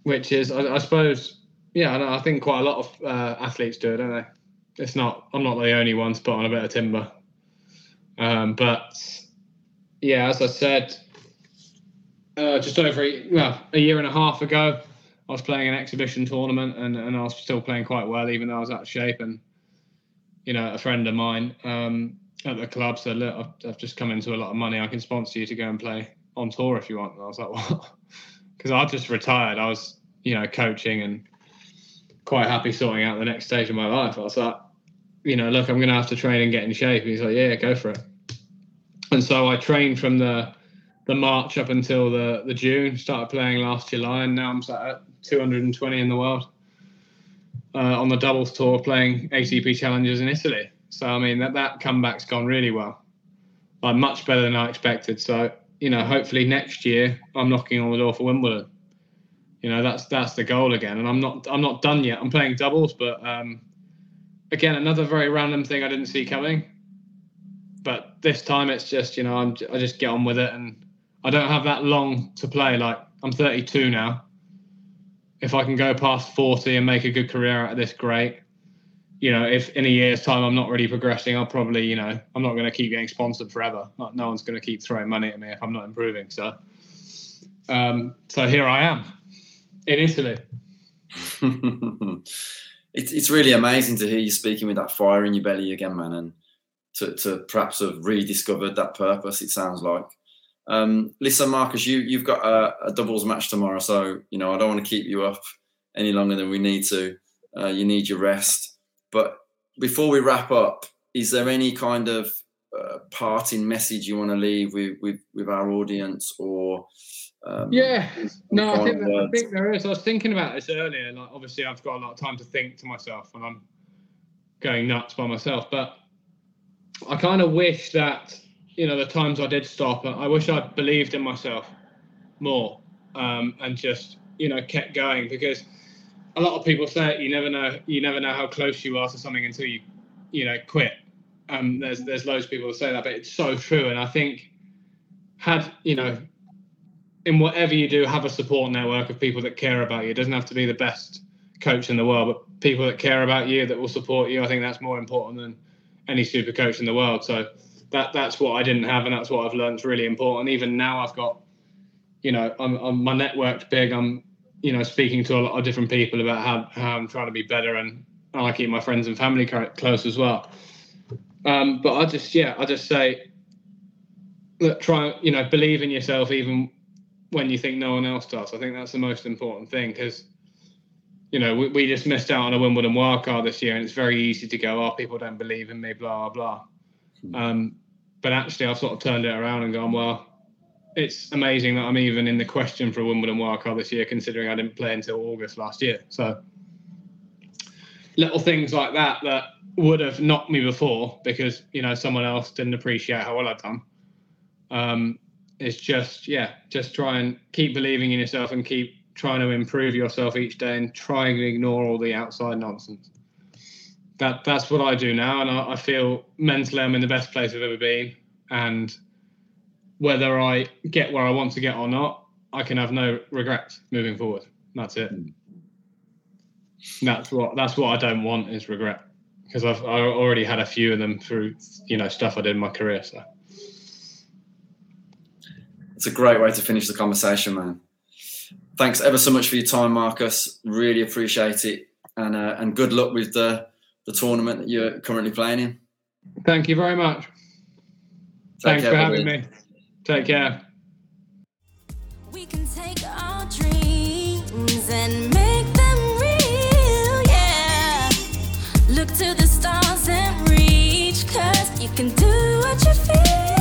which is, I, I suppose, yeah, I think quite a lot of uh, athletes do it, don't they? It's not, I'm not the only one to put on a bit of timber. Um, but yeah, as I said, uh, just over a, well, a year and a half ago, I was playing an exhibition tournament and, and I was still playing quite well, even though I was out of shape. And, you know, a friend of mine um, at the club said, Look, I've, I've, just come into a lot of money. I can sponsor you to go and play on tour if you want. And I was like, What? Because I just retired. I was you know, coaching and quite happy sorting out the next stage of my life. I was like, you know, look, I'm going to have to train and get in shape. And he's like, yeah, go for it. And so I trained from the the March up until the the June. Started playing last July, and now I'm sat at 220 in the world uh, on the doubles tour, playing ATP challenges in Italy. So I mean that that comeback's gone really well, like much better than I expected. So you know, hopefully next year I'm knocking on the door for Wimbledon. You know that's that's the goal again. And i'm not i'm not done yet. I'm playing doubles but um, again another very random thing i didn't see coming. But this time it's just you know I'm, i just get on with it. And i don't have that long to play. Like i'm 32 now. If i can go past 40 and make a good career out of this great you know if in a year's time i'm not really progressing i'll probably you know i'm not going to keep getting sponsored forever like, no one's going to keep throwing money at me if i'm not improving so um, so here i am in Italy. it's it's really amazing to hear you speaking with that fire in your belly again, man, and to, to perhaps have rediscovered that purpose. It sounds like. Um, listen, Marcus, you you've got a, a, doubles match tomorrow, so you know I don't want to keep you up any longer than we need to. Uh, you need your rest. But before we wrap up, is there any kind of uh, parting message you want to leave with with, with our audience, or um, yeah, no, I think, I think there is. I was thinking about this earlier. Like, obviously, I've got a lot of time to think to myself when I'm going nuts by myself. But I kind of wish that you know the times I did stop. I wish I'd believed in myself more um, and just you know kept going because a lot of people say you never know you never know how close you are to something until you you know quit. Um, there's there's loads of people who say that, but it's so true. And I think had you know in whatever you do, have a support network of people that care about you. It doesn't have to be the best coach in the world, but people that care about you, that will support you. I think that's more important than any super coach in the world. So that that's what I didn't have, and that's what I've learned is really important. Even now, I've got, you know, I'm, I'm, my network's big. I'm, you know, speaking to a lot of different people about how, how I'm trying to be better, and I keep my friends and family close as well. Um, but I just, yeah, I just say, look, try, you know, believe in yourself even when you think no one else does. I think that's the most important thing because, you know, we, we just missed out on a Wimbledon wildcard this year, and it's very easy to go, oh, people don't believe in me, blah, blah, blah. Hmm. Um, but actually, I've sort of turned it around and gone, well, it's amazing that I'm even in the question for a Wimbledon wildcard this year, considering I didn't play until August last year. So little things like that that would have knocked me before because you know someone else didn't appreciate how well I'd done. Um, it's just yeah, just try and keep believing in yourself and keep trying to improve yourself each day and try and ignore all the outside nonsense. That that's what I do now, and I, I feel mentally I'm in the best place I've ever been. And whether I get where I want to get or not, I can have no regrets moving forward. That's it. That's what that's what I don't want is regret because I've I already had a few of them through you know stuff I did in my career. So it's a great way to finish the conversation, man. Thanks ever so much for your time, Marcus. Really appreciate it, and uh, and good luck with the the tournament that you're currently playing in. Thank you very much. Take Thanks for having me. Take care. We can take our dreams and make them real, yeah. Look to the stars and reach, cause you can do what you feel.